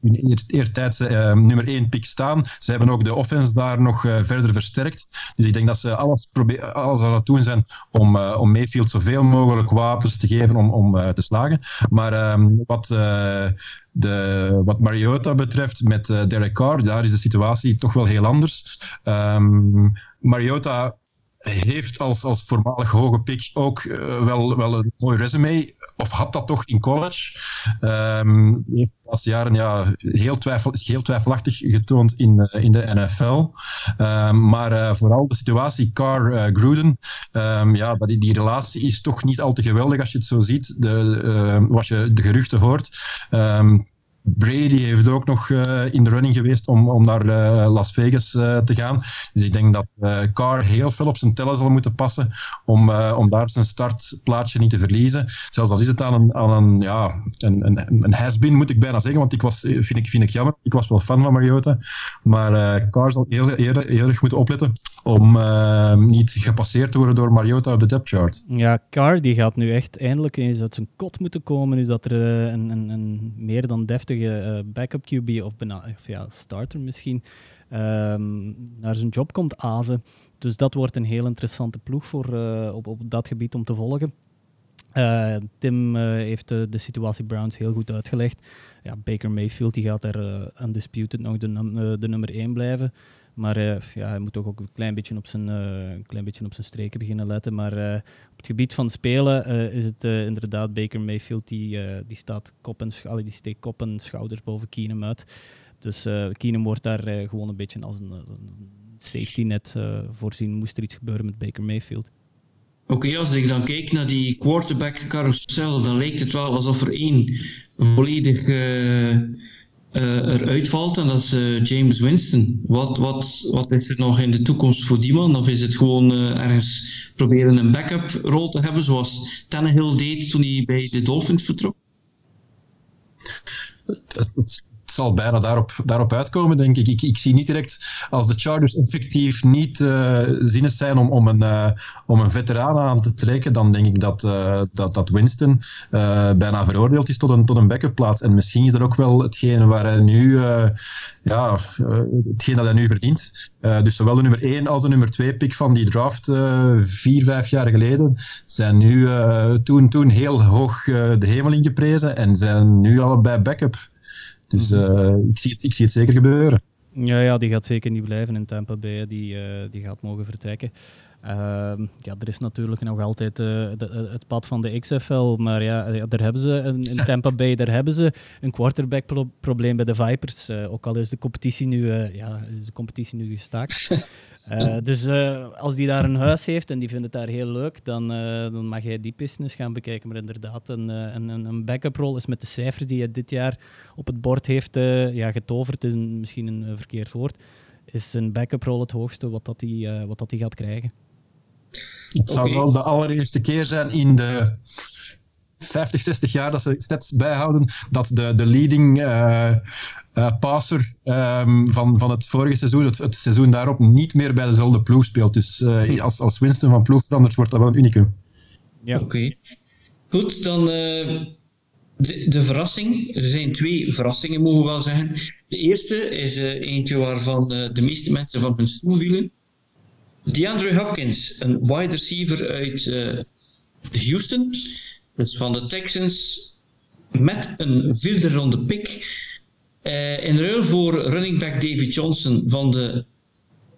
[SPEAKER 3] in eertijds uh, nummer 1 pick staan. Ze hebben ook de offense daar nog verder versterkt. Dus ik denk dat ze alles, alles aan het doen zijn om, om Mayfield zoveel mogelijk wapens te geven om, om te slagen. Maar um, wat, de, wat Mariota betreft met Derek Carr, daar is de situatie toch wel heel anders. Um, Mariota heeft als, als voormalig hoge pick ook uh, wel, wel een mooi resume, of had dat toch in college. Um, heeft de laatste jaren ja, heel, twijfel, heel twijfelachtig getoond in, uh, in de NFL. Ehm, maar uh, vooral de situatie Carr-Gruden, um, ja, die, die relatie is toch niet al te geweldig als je het zo ziet, de, als je de geruchten hoort. Brady heeft ook nog uh, in de running geweest om, om naar uh, Las Vegas uh, te gaan. Dus ik denk dat Carr heel veel op zijn tellen zal moeten passen om, om daar zijn startplaatsje niet te verliezen. Zelfs al is het aan een, aan een, ja, een, een, een has-been, moet ik bijna zeggen, want ik was, vind, ik, vind ik jammer. Ik was wel fan van Mariota. Maar Carr zal heel, heel, heel, erg moeten opletten om niet gepasseerd te worden door Mariota op de depth chart.
[SPEAKER 2] Ja, Carr die gaat nu echt eindelijk eens uit zijn kot moeten komen, nu dat er een, een, een meer dan deftig uh, backup QB of, of, ja, starter misschien um, naar zijn job komt azen. Dus dat wordt een heel interessante ploeg voor, uh, op, op dat gebied om te volgen. Uh, Tim heeft de, situatie Browns heel goed uitgelegd. Ja, Baker Mayfield die gaat er undisputed nog de, de nummer 1 blijven. Maar uh, ja, hij moet toch ook een klein beetje op zijn, uh, klein beetje op zijn streken beginnen letten. Maar uh, op het gebied van spelen is het inderdaad Baker Mayfield die, die staat kop en, die steekt kop en schouders boven Keenum uit. Dus Keenum wordt daar gewoon een beetje als een, een safety net voorzien. Moest er iets gebeuren met Baker Mayfield.
[SPEAKER 1] Oké, als ik dan kijk naar die quarterback carousel, dan lijkt het wel alsof er één volledig eruit valt, en dat is uh, James Winston. Wat, wat, wat is er nog in de toekomst voor die man? Of is het gewoon uh, ergens proberen een backup rol te hebben, zoals Tannehill deed toen hij bij de Dolphins vertrok?
[SPEAKER 3] het zal bijna daarop, daarop uitkomen, denk ik. ik. Ik zie niet direct, als de Chargers effectief niet uh, zinnig zijn om, om, een, uh, om een veteraan aan te trekken, dan denk ik dat, uh, dat, dat Winston bijna veroordeeld is tot een, tot een backup plaats. En misschien is dat ook wel hetgeen waar hij nu, ja, hetgeen dat hij nu verdient. dus zowel de nummer 1 als de nummer 2 pick van die draft vier, vijf jaar geleden zijn nu toen, toen heel hoog de hemel ingeprezen en zijn nu allebei backup. Dus mhm. eh, ik, zie het, ik zie het zeker gebeuren.
[SPEAKER 2] Ja, ja, die gaat zeker niet blijven in Tampa Bay. Die, uh, die gaat mogen vertrekken. Uh, ja, er is natuurlijk nog altijd uh, de, het pad van de XFL, maar ja, daar hebben ze in, in Tampa Bay, daar hebben ze een quarterback probleem bij de Vipers. ook al is de competitie nu, ja, is de competitie nu gestaakt. (laughs) Uh, dus uh, als die daar een huis heeft en die vindt het daar heel leuk, dan, uh, dan mag hij die business gaan bekijken. Maar inderdaad, een, een, een backup rol is met de cijfers die hij dit jaar op het bord heeft ja, getoverd, is een, misschien een verkeerd woord, is een backup rol het hoogste wat dat hij wat dat gaat krijgen.
[SPEAKER 3] Het zou wel de allereerste keer zijn in de 50, 60 jaar dat ze stats bijhouden, dat de, de leading uh, passer um, van, van het vorige seizoen, het, het, seizoen daarop, niet meer bij dezelfde ploeg speelt. Dus uh, als, als Winston van ploeg verandert, wordt dat wel een unicum.
[SPEAKER 1] Ja. Oké. Goed, dan de, de, verrassing. Er zijn twee verrassingen, mogen we wel zeggen. De eerste is eentje waarvan de meeste mensen van hun stoel vielen. DeAndre Hopkins, een wide receiver uit Houston dus van de Texans met een vierde ronde pick. Uh, in ruil voor running back David Johnson van de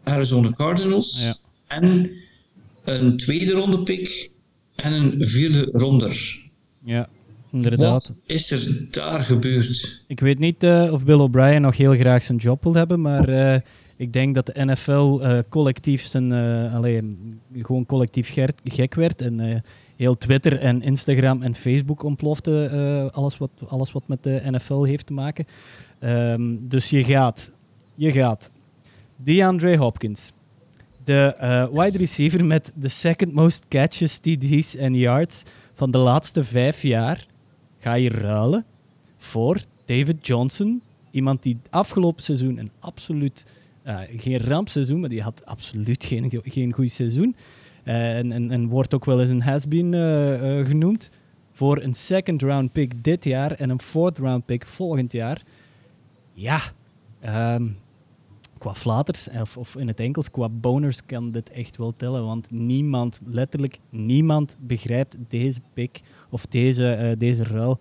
[SPEAKER 1] Arizona Cardinals. Ja. En een tweede ronde pick en een vierde ronder.
[SPEAKER 2] Ja, inderdaad.
[SPEAKER 1] Wat is er daar gebeurd?
[SPEAKER 2] Ik weet niet uh, of Bill O'Brien nog heel graag zijn job wil hebben, maar uh, ik denk dat de NFL collectief zijn, alleen, gewoon collectief gek werd. En heel Twitter en Instagram en Facebook ontplofte. Uh, alles, wat, alles wat met de NFL heeft te maken. Um, dus je gaat, je gaat. DeAndre Hopkins. De uh, wide receiver met de second most catches, TD's en yards van de laatste vijf jaar ga je ruilen voor David Johnson. Iemand die afgelopen seizoen een absoluut, uh, geen rampseizoen, maar die had absoluut geen, geen goed seizoen. Eh, en, en, en, wordt ook wel eens een has-been eh, eh, genoemd. Voor een second round pick dit jaar en een fourth round pick volgend jaar. Ja, ehm, qua flaters, of, of, in het Engels, qua boners kan dit echt wel tellen. Want niemand, letterlijk niemand, begrijpt deze pick of deze, deze ruil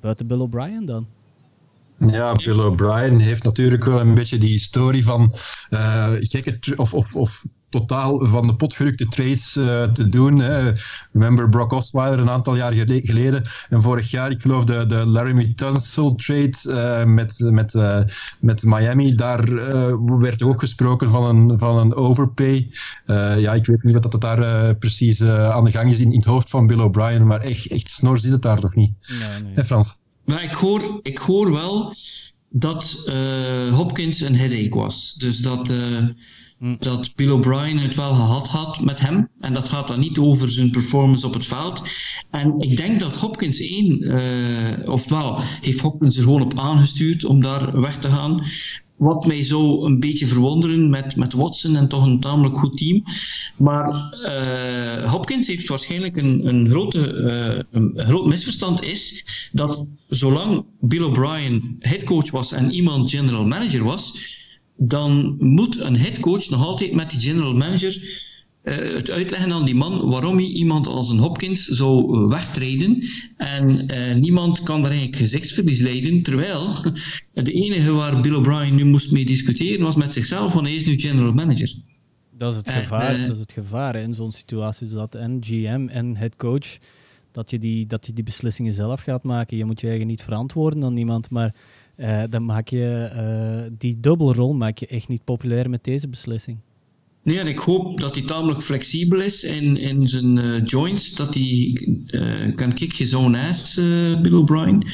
[SPEAKER 2] buiten Bill O'Brien dan.
[SPEAKER 3] Ja, Bill O'Brien heeft natuurlijk wel een beetje die historie van gekke of, of, of totaal van de potgerukte trades uh, te doen. Hè. Remember Brock Osweiler een aantal jaar geleden. En vorig jaar, ik geloof, de, de Laramie Tunsil trade uh, met, met, uh, met Miami. Daar werd ook gesproken van een, van een overpay. ja, ik weet niet wat dat daar precies aan de gang is in, in het hoofd van Bill O'Brien. Maar echt, echt snor zit het daar toch niet? Nee, nee. Hè, Frans?
[SPEAKER 1] Maar ik hoor, ik hoor wel dat Hopkins een headache was. Dus dat Hm. dat Bill O'Brien het wel gehad had met hem. En dat gaat dan niet over zijn performance op het veld. En ik denk dat Hopkins één, uh, ofwel heeft Hopkins er gewoon op aangestuurd om daar weg te gaan. Wat mij zo een beetje verwonderen met, met Watson en toch een tamelijk goed team. Maar uh, Hopkins heeft waarschijnlijk een, een, grote, uh, een groot misverstand is dat zolang Bill O'Brien headcoach was en iemand general manager was, dan moet een headcoach nog altijd met die general manager uh, het uitleggen aan die man waarom hij iemand als een Hopkins zou uh, wegtreden. En uh, niemand kan daar eigenlijk gezichtsverlies leiden, terwijl (laughs) de enige waar Bill O'Brien nu moest mee discussiëren was met zichzelf, want hij is nu general manager.
[SPEAKER 2] Dat is het gevaar, dat is het gevaar in zo'n situatie, dat en GM en headcoach, dat je, die, dat je die beslissingen zelf gaat maken. Je moet je eigen niet verantwoorden aan niemand, maar uh, dan maak je uh, die dubbelrol maak je echt niet populair met deze beslissing.
[SPEAKER 1] Nee, en ik hoop dat hij tamelijk flexibel is in, in zijn uh, joints. Dat hij kan kick his own ass, Bill O'Brien.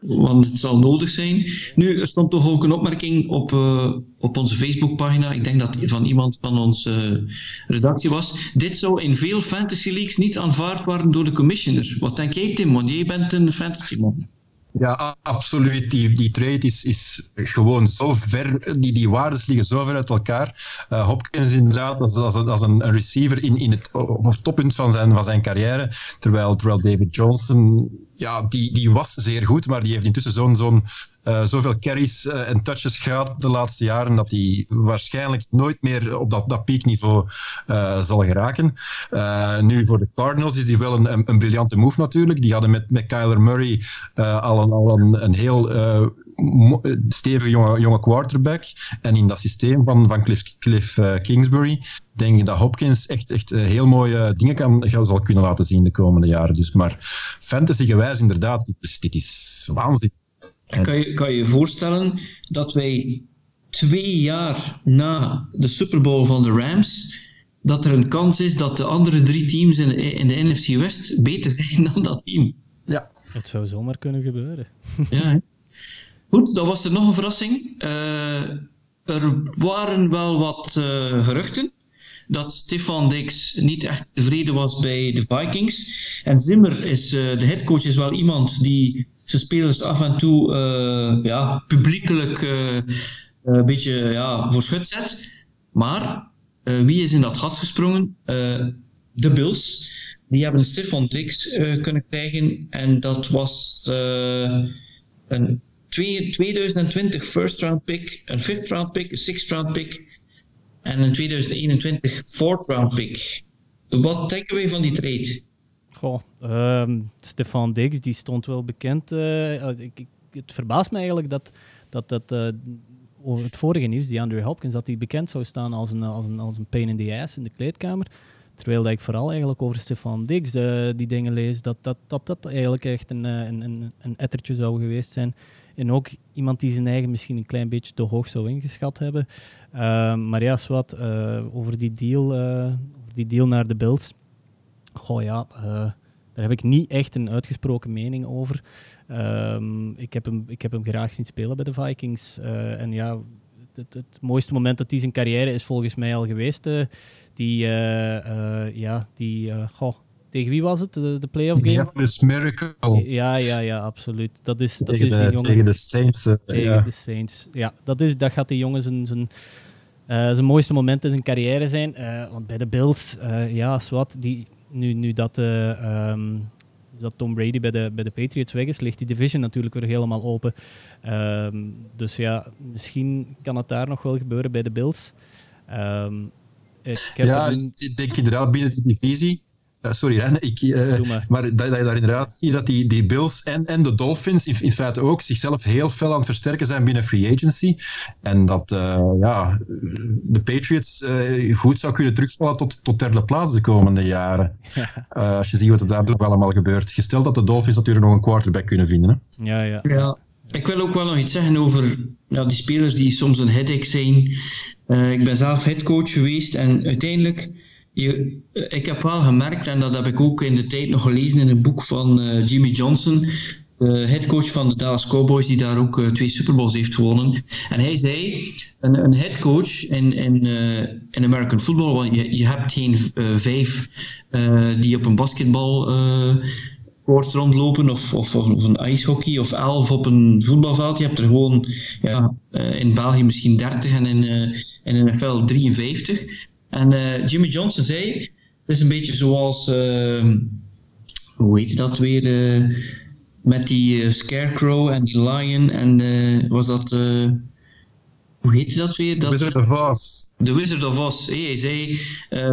[SPEAKER 1] want het zal nodig zijn. Nu, er stond toch ook een opmerking op, op onze Facebookpagina. Ik denk dat van iemand van onze redactie was. Dit zou in veel fantasy leagues niet aanvaard worden door de commissioner. Wat denk jij, Tim? Want jij bent een fantasy man.
[SPEAKER 3] Ja, absoluut. Die, die trade is, is gewoon zo ver, die, die waardes liggen zo ver uit elkaar. Uh, Hopkins inderdaad als, als, als een, een, receiver in, in het, op het toppunt van zijn, van zijn carrière, terwijl, terwijl David Johnson, ja, die, die was zeer goed, maar die heeft intussen zo'n zo'n uh, zoveel carries uh, en touches gehad de laatste jaren dat hij waarschijnlijk nooit meer op dat, dat piekniveau uh, zal geraken. nu voor de Cardinals is die wel een, een, een, briljante move natuurlijk. Die hadden met, met Kyler Murray al, een, al een, een heel stevige jonge, jonge quarterback. En in dat systeem van, van Cliff, Cliff Kingsbury denk ik dat Hopkins echt, echt heel mooie dingen kan, zal kunnen laten zien de komende jaren. Dus, maar fantasy-gewijs inderdaad, dit is, dit is waanzinnig.
[SPEAKER 1] Kan je, kan je je voorstellen dat wij twee jaar na de Super Bowl van de Rams, dat er een kans is dat de andere drie teams in de, in de NFC West beter zijn (laughs) dan dat team?
[SPEAKER 3] Ja.
[SPEAKER 2] Het zou zomaar kunnen gebeuren.
[SPEAKER 1] ja. Goed, dan was er nog een verrassing. Uh, er waren wel wat uh, geruchten dat Stefan Dix niet echt tevreden was bij de Vikings. En Zimmer is, uh, de headcoach, is wel iemand die zijn spelers af en toe ja, publiekelijk een beetje ja, voor schut zet. Maar wie is in dat gat gesprongen? de Bills. Die hebben Stefan Dix kunnen krijgen. En dat was een 2020 first round pick, een fifth round pick, een sixth round pick en een 2021 fourth round pick. Wat denken wij van die trade?
[SPEAKER 2] Goh, um, Stefan Diggs die stond wel bekend. Uh, ik, ik, het verbaast me eigenlijk dat, dat, dat uh, over het vorige nieuws, die Andrew Hopkins, dat hij bekend zou staan als een, als, een, als een pain in the ass in de kleedkamer. Terwijl dat ik vooral eigenlijk over Stefan Diggs uh, die dingen lees, dat dat, dat, dat eigenlijk echt een, een, een ettertje zou geweest zijn. En ook iemand die zijn eigen misschien een klein beetje te hoog zou ingeschat hebben. Ehm, maar ja, wat uh, over, die deal, uh, over die deal naar de Bills. Goh ja, uh, daar heb ik niet echt een uitgesproken mening over. Um, ik, heb hem, ik heb hem graag zien spelen bij de Vikings. en ja, het, het, mooiste moment dat hij zijn carrière is volgens mij al geweest. die, ja, die, goh, tegen wie was het? De, de playoff game?
[SPEAKER 3] Ja, Miracle.
[SPEAKER 2] Ja, ja, ja, absoluut. Dat is, dat
[SPEAKER 3] tegen,
[SPEAKER 2] is
[SPEAKER 3] de, die jongen, tegen de Saints. Uh,
[SPEAKER 2] tegen
[SPEAKER 3] ja.
[SPEAKER 2] de Saints. Ja, dat, is, dat gaat die jongen zijn, zijn, uh, zijn mooiste moment in zijn carrière zijn. Uh, want bij de Bills, ja, zwart, die, nu, nu dat, um, dat Tom Brady bij de, bij de Patriots weg is, ligt die division natuurlijk weer helemaal open. Um, dus ja, misschien kan het daar nog wel gebeuren bij de Bills. Um,
[SPEAKER 3] ik heb ja, een... ik denk inderdaad binnen de divisie sorry, hè, ik, uh, maar, maar dat, dat, je daar inderdaad ziet dat die, die Bills en, en de Dolphins in, in, feite ook zichzelf heel fel aan het versterken zijn binnen free agency. En dat uh, ja, de Patriots uh, goed zou kunnen terugvallen tot, tot derde plaats de komende jaren. Ja. als je ziet wat er daar allemaal gebeurt. Gesteld dat de Dolphins natuurlijk nog een quarterback kunnen vinden. Hè?
[SPEAKER 2] Ja, ja.
[SPEAKER 1] ja. Ik wil ook wel nog iets zeggen over ja, die spelers die soms een headache zijn. ik ben zelf headcoach geweest en uiteindelijk je, ik heb wel gemerkt, en dat heb ik ook in de tijd nog gelezen in een boek van uh, Jimmy Johnson, de headcoach van de Dallas Cowboys, die daar ook uh, twee Super Bowls heeft gewonnen. En hij zei: een, een headcoach in, in, in American football, want je, je hebt geen vijf die op een basketbal koord rondlopen of, of, of, een ijshockey of elf op een voetbalveld. Je hebt er gewoon ja, in België misschien 30 en in, in NFL 53. En uh, Jimmy Johnson zei, het is een beetje zoals, uh, hoe heet dat weer, uh, met die uh, Scarecrow en die Lion en was dat, hoe heet dat weer?
[SPEAKER 3] The Wizard of Oz.
[SPEAKER 1] The Wizard of Oz. Hey, hij zei,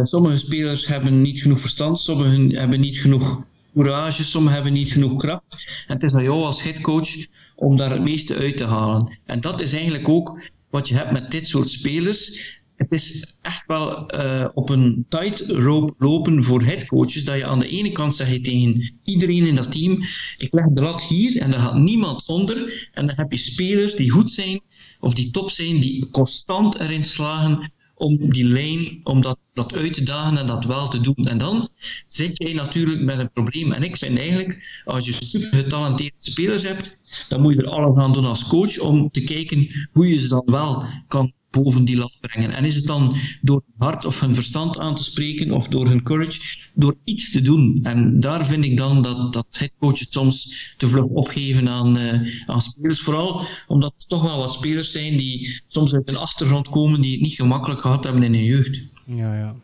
[SPEAKER 1] sommige spelers hebben niet genoeg verstand, sommigen hebben niet genoeg courage, sommigen hebben niet genoeg kracht. En het is aan jou als headcoach om daar het meeste uit te halen. En dat is eigenlijk ook wat je hebt met dit soort spelers het is echt wel uh, op een tightrope lopen voor headcoaches. Dat je aan de ene kant zeg je tegen iedereen in dat team: ik leg de lat hier en er gaat niemand onder. En dan heb je spelers die goed zijn of die top zijn, die constant erin slagen om die lijn, om dat, dat uit te dagen en dat wel te doen. En dan zit jij natuurlijk met een probleem. En ik vind eigenlijk, als je super getalenteerde spelers hebt, dan moet je er alles aan doen als coach om te kijken hoe je ze dan wel kan boven die lat brengen. En is het dan door hun hart of hun verstand aan te spreken of door hun courage, door iets te doen. En daar vind ik dan dat, dat headcoaches soms te vlug opgeven aan, uh, aan spelers. Vooral omdat er toch wel wat spelers zijn die soms uit een achtergrond komen die het niet gemakkelijk gehad hebben in hun jeugd.
[SPEAKER 2] Ja, ja.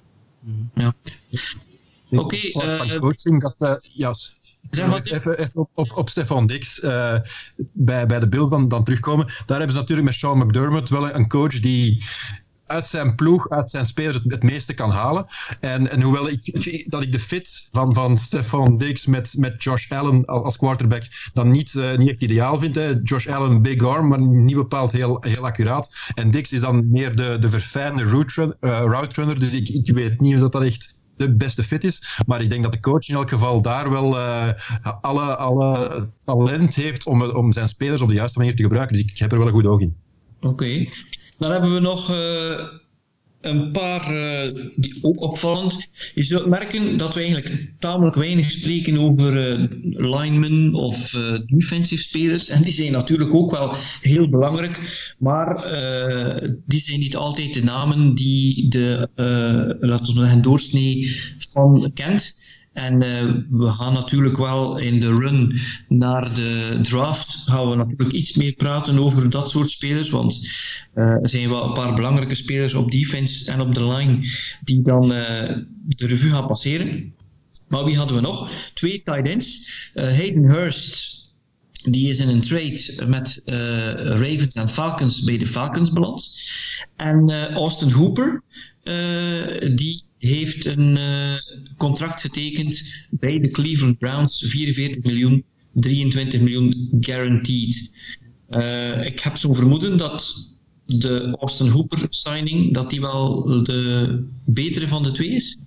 [SPEAKER 1] Mhm. ja. Oké. Okay,
[SPEAKER 3] uh, coaching dat, uh, ja, even, even op, op, op, Stefan Dix uh, bij, bij de Bills dan, dan terugkomen. Daar hebben ze natuurlijk met Sean McDermott wel een coach die uit zijn ploeg, uit zijn spelers het, het meeste kan halen. En, en hoewel ik, dat ik de fit van, van Stefan Diggs met, met Josh Allen als quarterback dan niet, uh, niet echt ideaal vind. Hè. Josh Allen, big arm, maar niet bepaald heel, heel accuraat. En Diggs is dan meer de, de verfijnde route, run, uh, route runner, dus ik, ik weet niet of dat, dat echt de beste fit is. Maar ik denk dat de coach in elk geval daar wel uh, alle, alle talent heeft om, om zijn spelers op de juiste manier te gebruiken. Dus ik, heb er wel een goed oog in.
[SPEAKER 1] Oké. Dan hebben we nog uh, een paar uh, die ook opvallend. Je zult merken dat we eigenlijk tamelijk weinig spreken over uh, linemen of uh, defensive spelers. En die zijn natuurlijk ook wel heel belangrijk. Maar die zijn niet altijd de namen die de, laten we zeggen, doorsnee van kent. En uh, we gaan natuurlijk wel in de run naar de draft gaan we natuurlijk iets meer praten over dat soort spelers, want uh, er zijn wel een paar belangrijke spelers op defense en op de line die dan uh, de revue gaan passeren. Maar wie hadden we nog? Twee tight ends. Hayden Hurst, die is in een trade met Ravens en Falcons bij de Falcons beland. En Austin Hooper, die heeft een uh, contract getekend bij de Cleveland Browns, 44 miljoen, 23 miljoen guaranteed. Uh, ik heb zo'n vermoeden dat de Austin Hooper signing, dat die wel de betere van de twee is.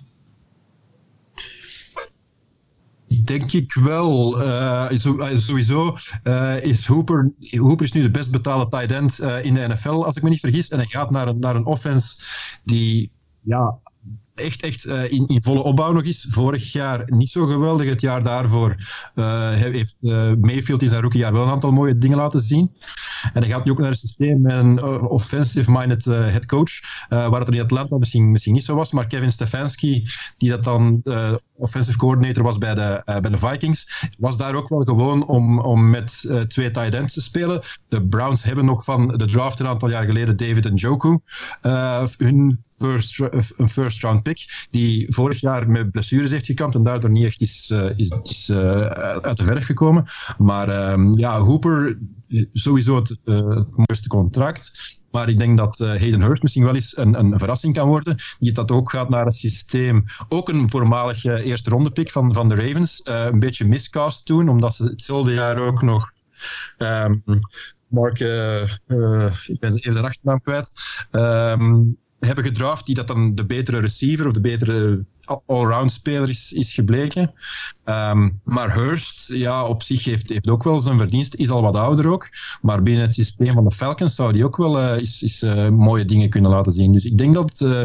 [SPEAKER 3] Denk ik wel. Uh, sowieso is Hooper, Hooper is nu de best betaalde tight end in de NFL, als ik me niet vergis. En hij gaat naar een, naar een offense die ja, echt, echt uh, in, in volle opbouw nog is. Vorig jaar niet zo geweldig. Het jaar daarvoor uh, heeft uh, Mayfield in zijn rookiejaar wel een aantal mooie dingen laten zien. En hij gaat nu ook naar een systeem met een offensive-minded head coach, waar het er in Atlanta misschien, misschien niet zo was. Maar Kevin Stefanski, die dat dan offensive coordinator was bij de, bij de Vikings, was daar ook wel gewoon om, om met twee tight ends te spelen. De Browns hebben nog van de draft een aantal jaar geleden David Njoku hun first, een first round pick, die vorig jaar met blessures heeft gekampt en daardoor niet echt is, is, is uit de verf gekomen. Maar um, ja, Hooper, sowieso het, uh, het, mooiste contract. Maar ik denk dat Hayden Hurst misschien wel eens een, een verrassing kan worden. Die dat ook gaat naar het systeem. Ook een voormalige eerste ronde pick van, van de Ravens. een beetje miscast toen, omdat ze hetzelfde jaar ook nog. Um, Mark, ik ben even zijn achternaam kwijt. Um, hebben gedraft die dat dan de betere receiver of de betere allround speler is, is gebleken. Um, maar Hurst, ja, op zich heeft, heeft ook wel zijn verdienst, is al wat ouder ook. Maar binnen het systeem van de Falcons zou die ook wel uh, is, is, uh, mooie dingen kunnen laten zien. Dus ik denk dat uh,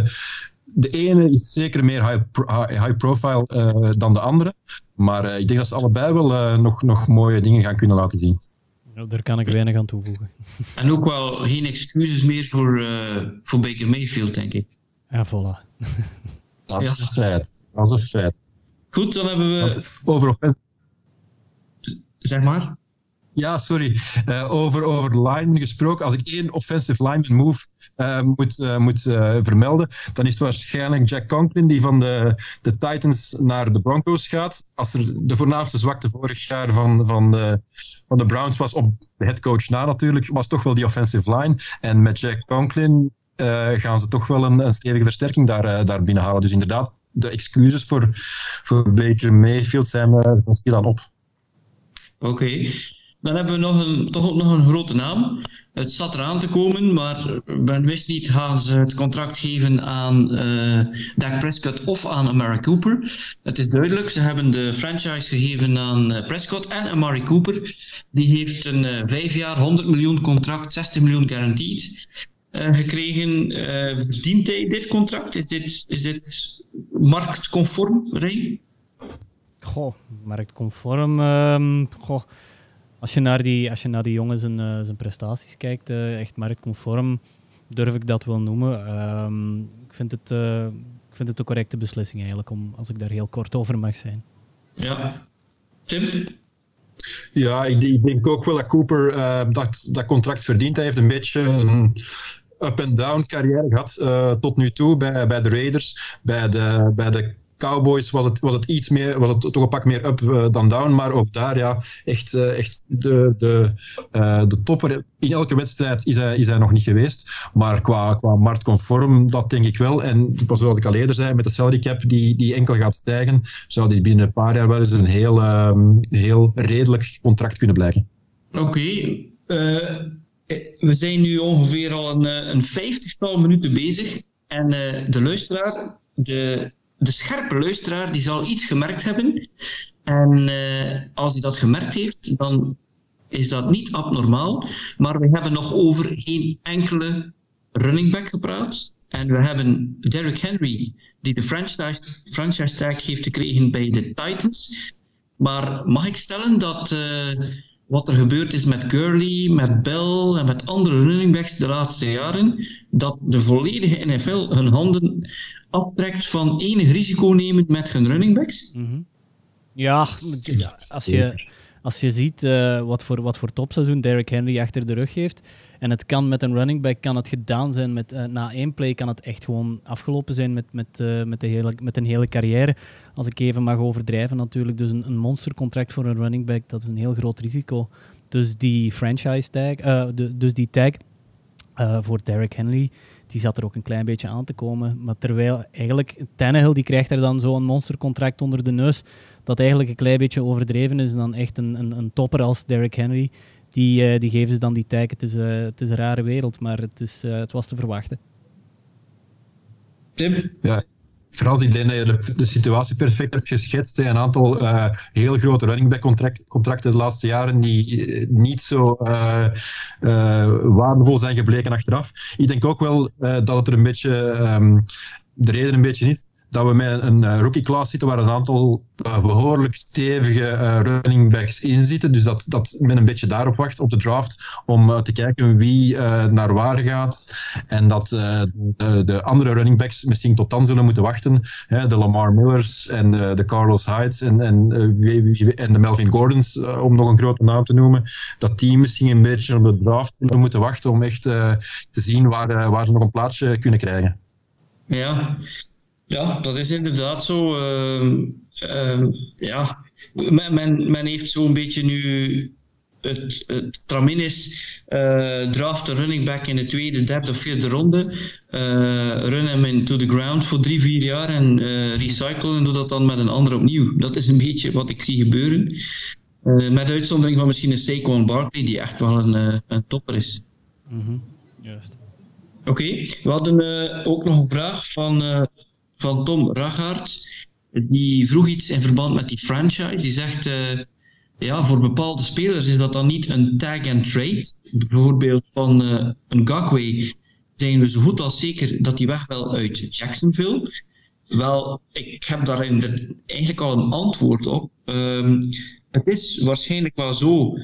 [SPEAKER 3] de ene is zeker meer high, high profile dan de andere. Maar ik denk dat ze allebei wel nog, nog mooie dingen gaan kunnen laten zien.
[SPEAKER 2] Daar kan ik weinig aan toevoegen. (laughs)
[SPEAKER 1] En ook wel geen excuses meer voor, uh, voor Baker Mayfield, denk ik.
[SPEAKER 2] Ja, voilà. (laughs)
[SPEAKER 3] Dat is een feit. Dat is een feit.
[SPEAKER 1] Goed, dan hebben we...
[SPEAKER 3] Want over.
[SPEAKER 1] Zeg maar.
[SPEAKER 3] Ja, sorry. Uh, over, over linemen gesproken. Als ik één offensive lineman move uh, moet, uh, moet vermelden, dan is het waarschijnlijk Jack Conklin die van de, de Titans naar de Broncos gaat. Als er de voornaamste zwakte vorig jaar van, van, de, van de Browns was op de headcoach na natuurlijk, was toch wel die offensive line. En met Jack Conklin gaan ze toch wel een, stevige versterking daar, daar binnenhalen. Dus inderdaad, de excuses voor, voor Baker Mayfield zijn, zijn stilaan op.
[SPEAKER 1] Oké. Dan hebben we nog een, toch ook nog een grote naam. Het zat eraan te komen, maar men wist niet, gaan ze het contract geven aan uh, Dak Prescott of aan Amari Cooper? Het is duidelijk, ze hebben de franchise gegeven aan uh, Prescott en Amari Cooper. Die heeft een uh, vijf jaar 100 miljoen contract, 60 miljoen guaranteed gekregen. verdient hij dit contract? Is dit, is dit marktconform, Ray?
[SPEAKER 2] Goh, marktconform. Uh, goh als je naar die, als je naar die jongen zijn, uh, zijn prestaties kijkt, uh, echt marktconform, durf ik dat wel noemen. Um, ik, vind het, uh, ik vind het de correcte beslissing eigenlijk, om, als ik daar heel kort over mag zijn.
[SPEAKER 1] Ja. Tim?
[SPEAKER 3] Ja, ik, ik denk ook wel dat Cooper dat, dat contract verdient. Hij heeft een beetje een up-and-down carrière gehad tot nu toe bij, bij de Raiders, bij de, bij de Cowboys was het, was het iets meer, was het toch een pak meer up uh, dan down. Maar ook daar, ja, echt, uh, echt de, de, uh, de topper. In elke wedstrijd is hij, is hij nog niet geweest. Maar qua, qua marktconform, dat denk ik wel. En zoals ik al eerder zei, met de salary cap die, die enkel gaat stijgen, zou die binnen een paar jaar wel eens een heel, um, heel redelijk contract kunnen blijken.
[SPEAKER 1] Oké. We zijn nu ongeveer al een, een vijftigtal minuten bezig. En de luisteraar, de de scherpe luisteraar die zal iets gemerkt hebben. En uh, als hij dat gemerkt heeft, dan is dat niet abnormaal. Maar we hebben nog over geen enkele running back gepraat. En we hebben Derrick Henry, die de franchise, franchise tag heeft gekregen bij de Titans. Maar mag ik stellen dat uh, wat er gebeurd is met Gurley, met Bell en met andere running backs de laatste jaren, dat de volledige NFL hun handen aftrekt van enig risico nemen met hun running backs? Mm
[SPEAKER 2] -hmm. Ja, als je, als je ziet uh, wat, voor, wat voor topseizoen Derrick Henry achter de rug heeft, en het kan met een running back kan het gedaan zijn. Met, uh, na één play kan het echt gewoon afgelopen zijn met, met, uh, met, de hele, met een hele carrière. Als ik even mag overdrijven natuurlijk. Dus een, een monstercontract voor een running back, dat is een heel groot risico. Dus die franchise tag, uh, de, dus die tag voor Derrick Henry, die zat er ook een klein beetje aan te komen. Maar terwijl eigenlijk Tannehill, die krijgt er dan zo'n monstercontract onder de neus, dat eigenlijk een klein beetje overdreven is dan echt een, een, een topper als Derrick Henry die, uh, die geven ze dan die tag. Het is, uh, het is een rare wereld, maar het, is, uh, het was te verwachten.
[SPEAKER 1] Tim?
[SPEAKER 3] Ja, vooral die dat je de, de, situatie perfect hebt geschetst. Een aantal uh, heel grote running back contract, contracten de laatste jaren die niet zo uh, uh, waardevol zijn gebleken achteraf. Ik denk ook wel dat het er een beetje, um, de reden een beetje is dat we met een uh, rookie class zitten waar een aantal uh, behoorlijk stevige uh, running backs in zitten. Dus dat, dat men een beetje daarop wacht op de draft om te kijken wie naar waar gaat. En dat de, de, andere running backs misschien tot dan zullen moeten wachten. Hè, de Lamar Millers en de, Carlos Hydes en, en, en de Melvin Gordons, om nog een grote naam te noemen. Dat die misschien een beetje op de draft zullen moeten wachten om echt te zien waar, waar ze nog een plaatsje kunnen krijgen.
[SPEAKER 1] Ja, ja, dat is inderdaad zo. Uh, uh, ja, men, men heeft zo'n beetje nu het, het Straminis uh, draft de running back in de tweede, derde of vierde ronde. Uh, run hem into the ground voor drie, vier jaar en uh, recycle en doe dat dan met een ander opnieuw. Dat is een beetje wat ik zie gebeuren. met uitzondering van misschien een Saquon Barkley, die echt wel een, een topper is.
[SPEAKER 2] Mm -hmm. Juist.
[SPEAKER 1] Oké, okay. we hadden ook nog een vraag van van Tom Ragaert. Die vroeg iets in verband met die franchise. Die zegt, uh, ja, voor bepaalde spelers is dat dan niet een tag and trade. Bijvoorbeeld van uh, een Gagway zijn we zo goed als zeker dat hij weg wil uit Jacksonville. Wel, ik heb daar eigenlijk al een antwoord op. Um, het is waarschijnlijk wel zo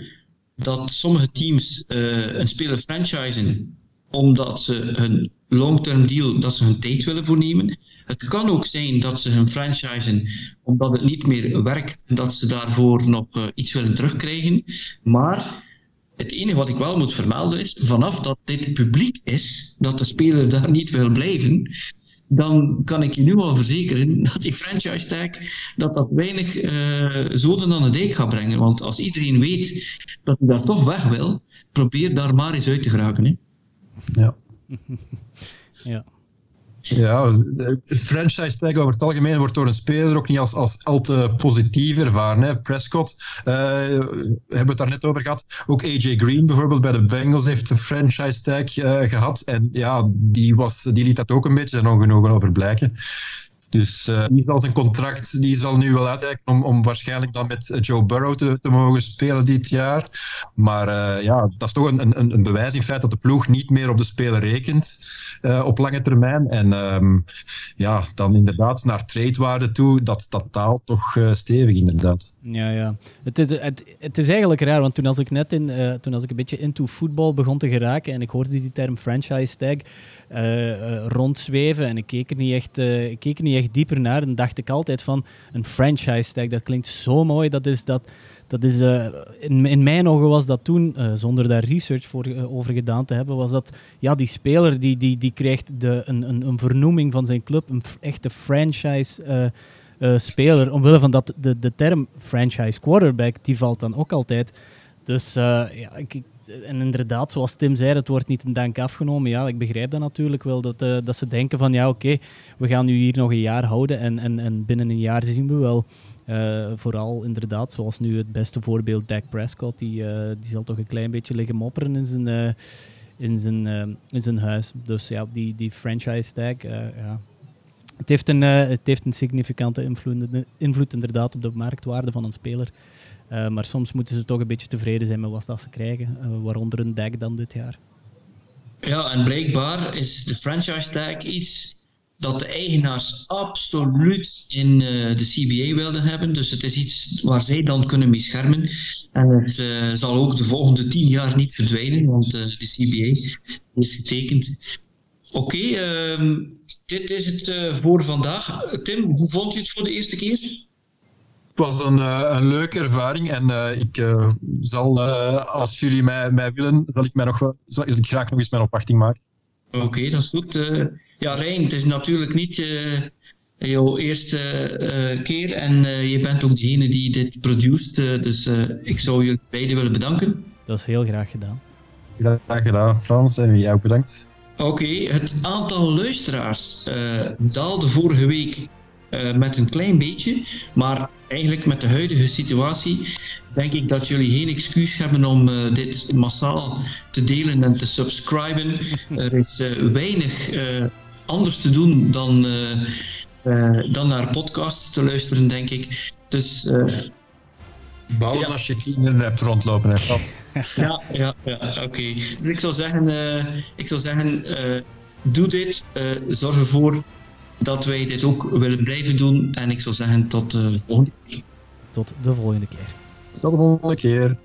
[SPEAKER 1] dat sommige teams uh, een speler franchisen omdat ze hun long-term deal, dat ze hun tijd willen voornemen. Het kan ook zijn dat ze hun franchisen, omdat het niet meer werkt, dat ze daarvoor nog uh, iets willen terugkrijgen. Maar het enige wat ik wel moet vermelden is, vanaf dat dit publiek is, dat de speler daar niet wil blijven, dan kan ik je nu al verzekeren (laughs) dat die franchise tag dat dat weinig uh, zoden aan de dijk gaat brengen. Want als iedereen weet dat hij daar toch weg wil, probeer daar maar eens uit te geraken. Hè.
[SPEAKER 3] Ja. (laughs)
[SPEAKER 2] ja.
[SPEAKER 3] Ja, franchise tag over het algemeen wordt door een speler ook niet als, als al te positief ervaren. Hè. Prescott, uh, hebben we het daar net over gehad. Ook AJ Green bijvoorbeeld bij de Bengals heeft een franchise tag uh, gehad. En ja, die, was, die liet dat ook een beetje zijn ongenoegen over blijken. Dus uh, die zal zijn contract die zal nu wel uitreiken om, om waarschijnlijk dan met Joe Burrow te, te mogen spelen dit jaar. Maar uh, ja, dat is toch een, een, een bewijs in feite dat de ploeg niet meer op de speler rekent uh, op lange termijn. En um, ja, dan inderdaad naar tradewaarde toe, dat, dat taalt toch stevig inderdaad.
[SPEAKER 2] Ja, ja. Het is, het, het is eigenlijk raar, want toen als ik net in, toen als ik een beetje into voetbal begon te geraken en ik hoorde die term franchise tag, uh, rondzweven. En ik keek, er niet echt, uh, ik keek niet echt dieper naar. En dacht ik altijd van een franchise tag, dat klinkt zo mooi. Dat is dat. Dat is, in, in mijn ogen was dat toen, zonder daar research voor, over gedaan te hebben, was dat ja, die speler die, die, die krijgt de, een, een, een vernoeming van zijn club, een echte franchise speler. Omwille van dat de, de term franchise quarterback, die valt dan ook altijd. Dus ja, ik, en inderdaad, zoals Tim zei, het wordt niet een dank afgenomen. Ja, ik begrijp dat natuurlijk wel. Dat, uh, dat ze denken van ja, oké, we gaan nu hier nog een jaar houden en, en, en binnen een jaar zien we wel. Uh, vooral inderdaad, zoals nu het beste voorbeeld, Dak Prescott, die, uh, die zal toch een klein beetje liggen mopperen in zijn, in zijn, in zijn huis. Dus ja, die, die franchise tag, ja. Het heeft, een, het heeft een significante invloed, invloed inderdaad op de marktwaarde van een speler. Uh, maar soms moeten ze toch een beetje tevreden zijn met wat ze krijgen, uh, waaronder een deck dan dit jaar.
[SPEAKER 1] Ja, en blijkbaar is de franchise tag iets dat de eigenaars absoluut in de CBA wilden hebben. Dus het is iets waar zij dan kunnen mee schermen. En het zal ook de volgende tien jaar niet verdwijnen, want de CBA is getekend. Oké, okay, ehm, dit is het voor vandaag. Tim, hoe vond je het voor de eerste keer?
[SPEAKER 3] Het was een, een leuke ervaring en ik zal, als jullie mij, mij willen, zal ik, mij nog, zal ik graag nog eens mijn opwachting maken.
[SPEAKER 1] Oké, okay, dat is goed. Ja, Rijn, het is natuurlijk niet uh, jouw eerste uh, keer en uh, je bent ook degene die dit produceert. dus ik zou jullie beiden willen bedanken.
[SPEAKER 2] Dat is heel graag gedaan.
[SPEAKER 3] Graag gedaan, Frans, en jij ook bedankt.
[SPEAKER 1] Oké, het aantal luisteraars daalde vorige week met een klein beetje, maar eigenlijk met de huidige situatie denk ik dat jullie geen excuus hebben om uh, dit massaal te delen en te subscriben. er is weinig anders te doen dan, dan naar podcasts te luisteren, denk ik. Dus...
[SPEAKER 3] Behalve ja. als je kinderen hebt rondlopen, hè, (laughs)
[SPEAKER 1] ja, ja, ja oké. Dus ik zou zeggen, ik zou zeggen doe dit. zorg ervoor dat wij dit ook willen blijven doen. En ik zou zeggen tot de volgende keer.
[SPEAKER 2] Tot de volgende keer.
[SPEAKER 3] Tot de volgende keer.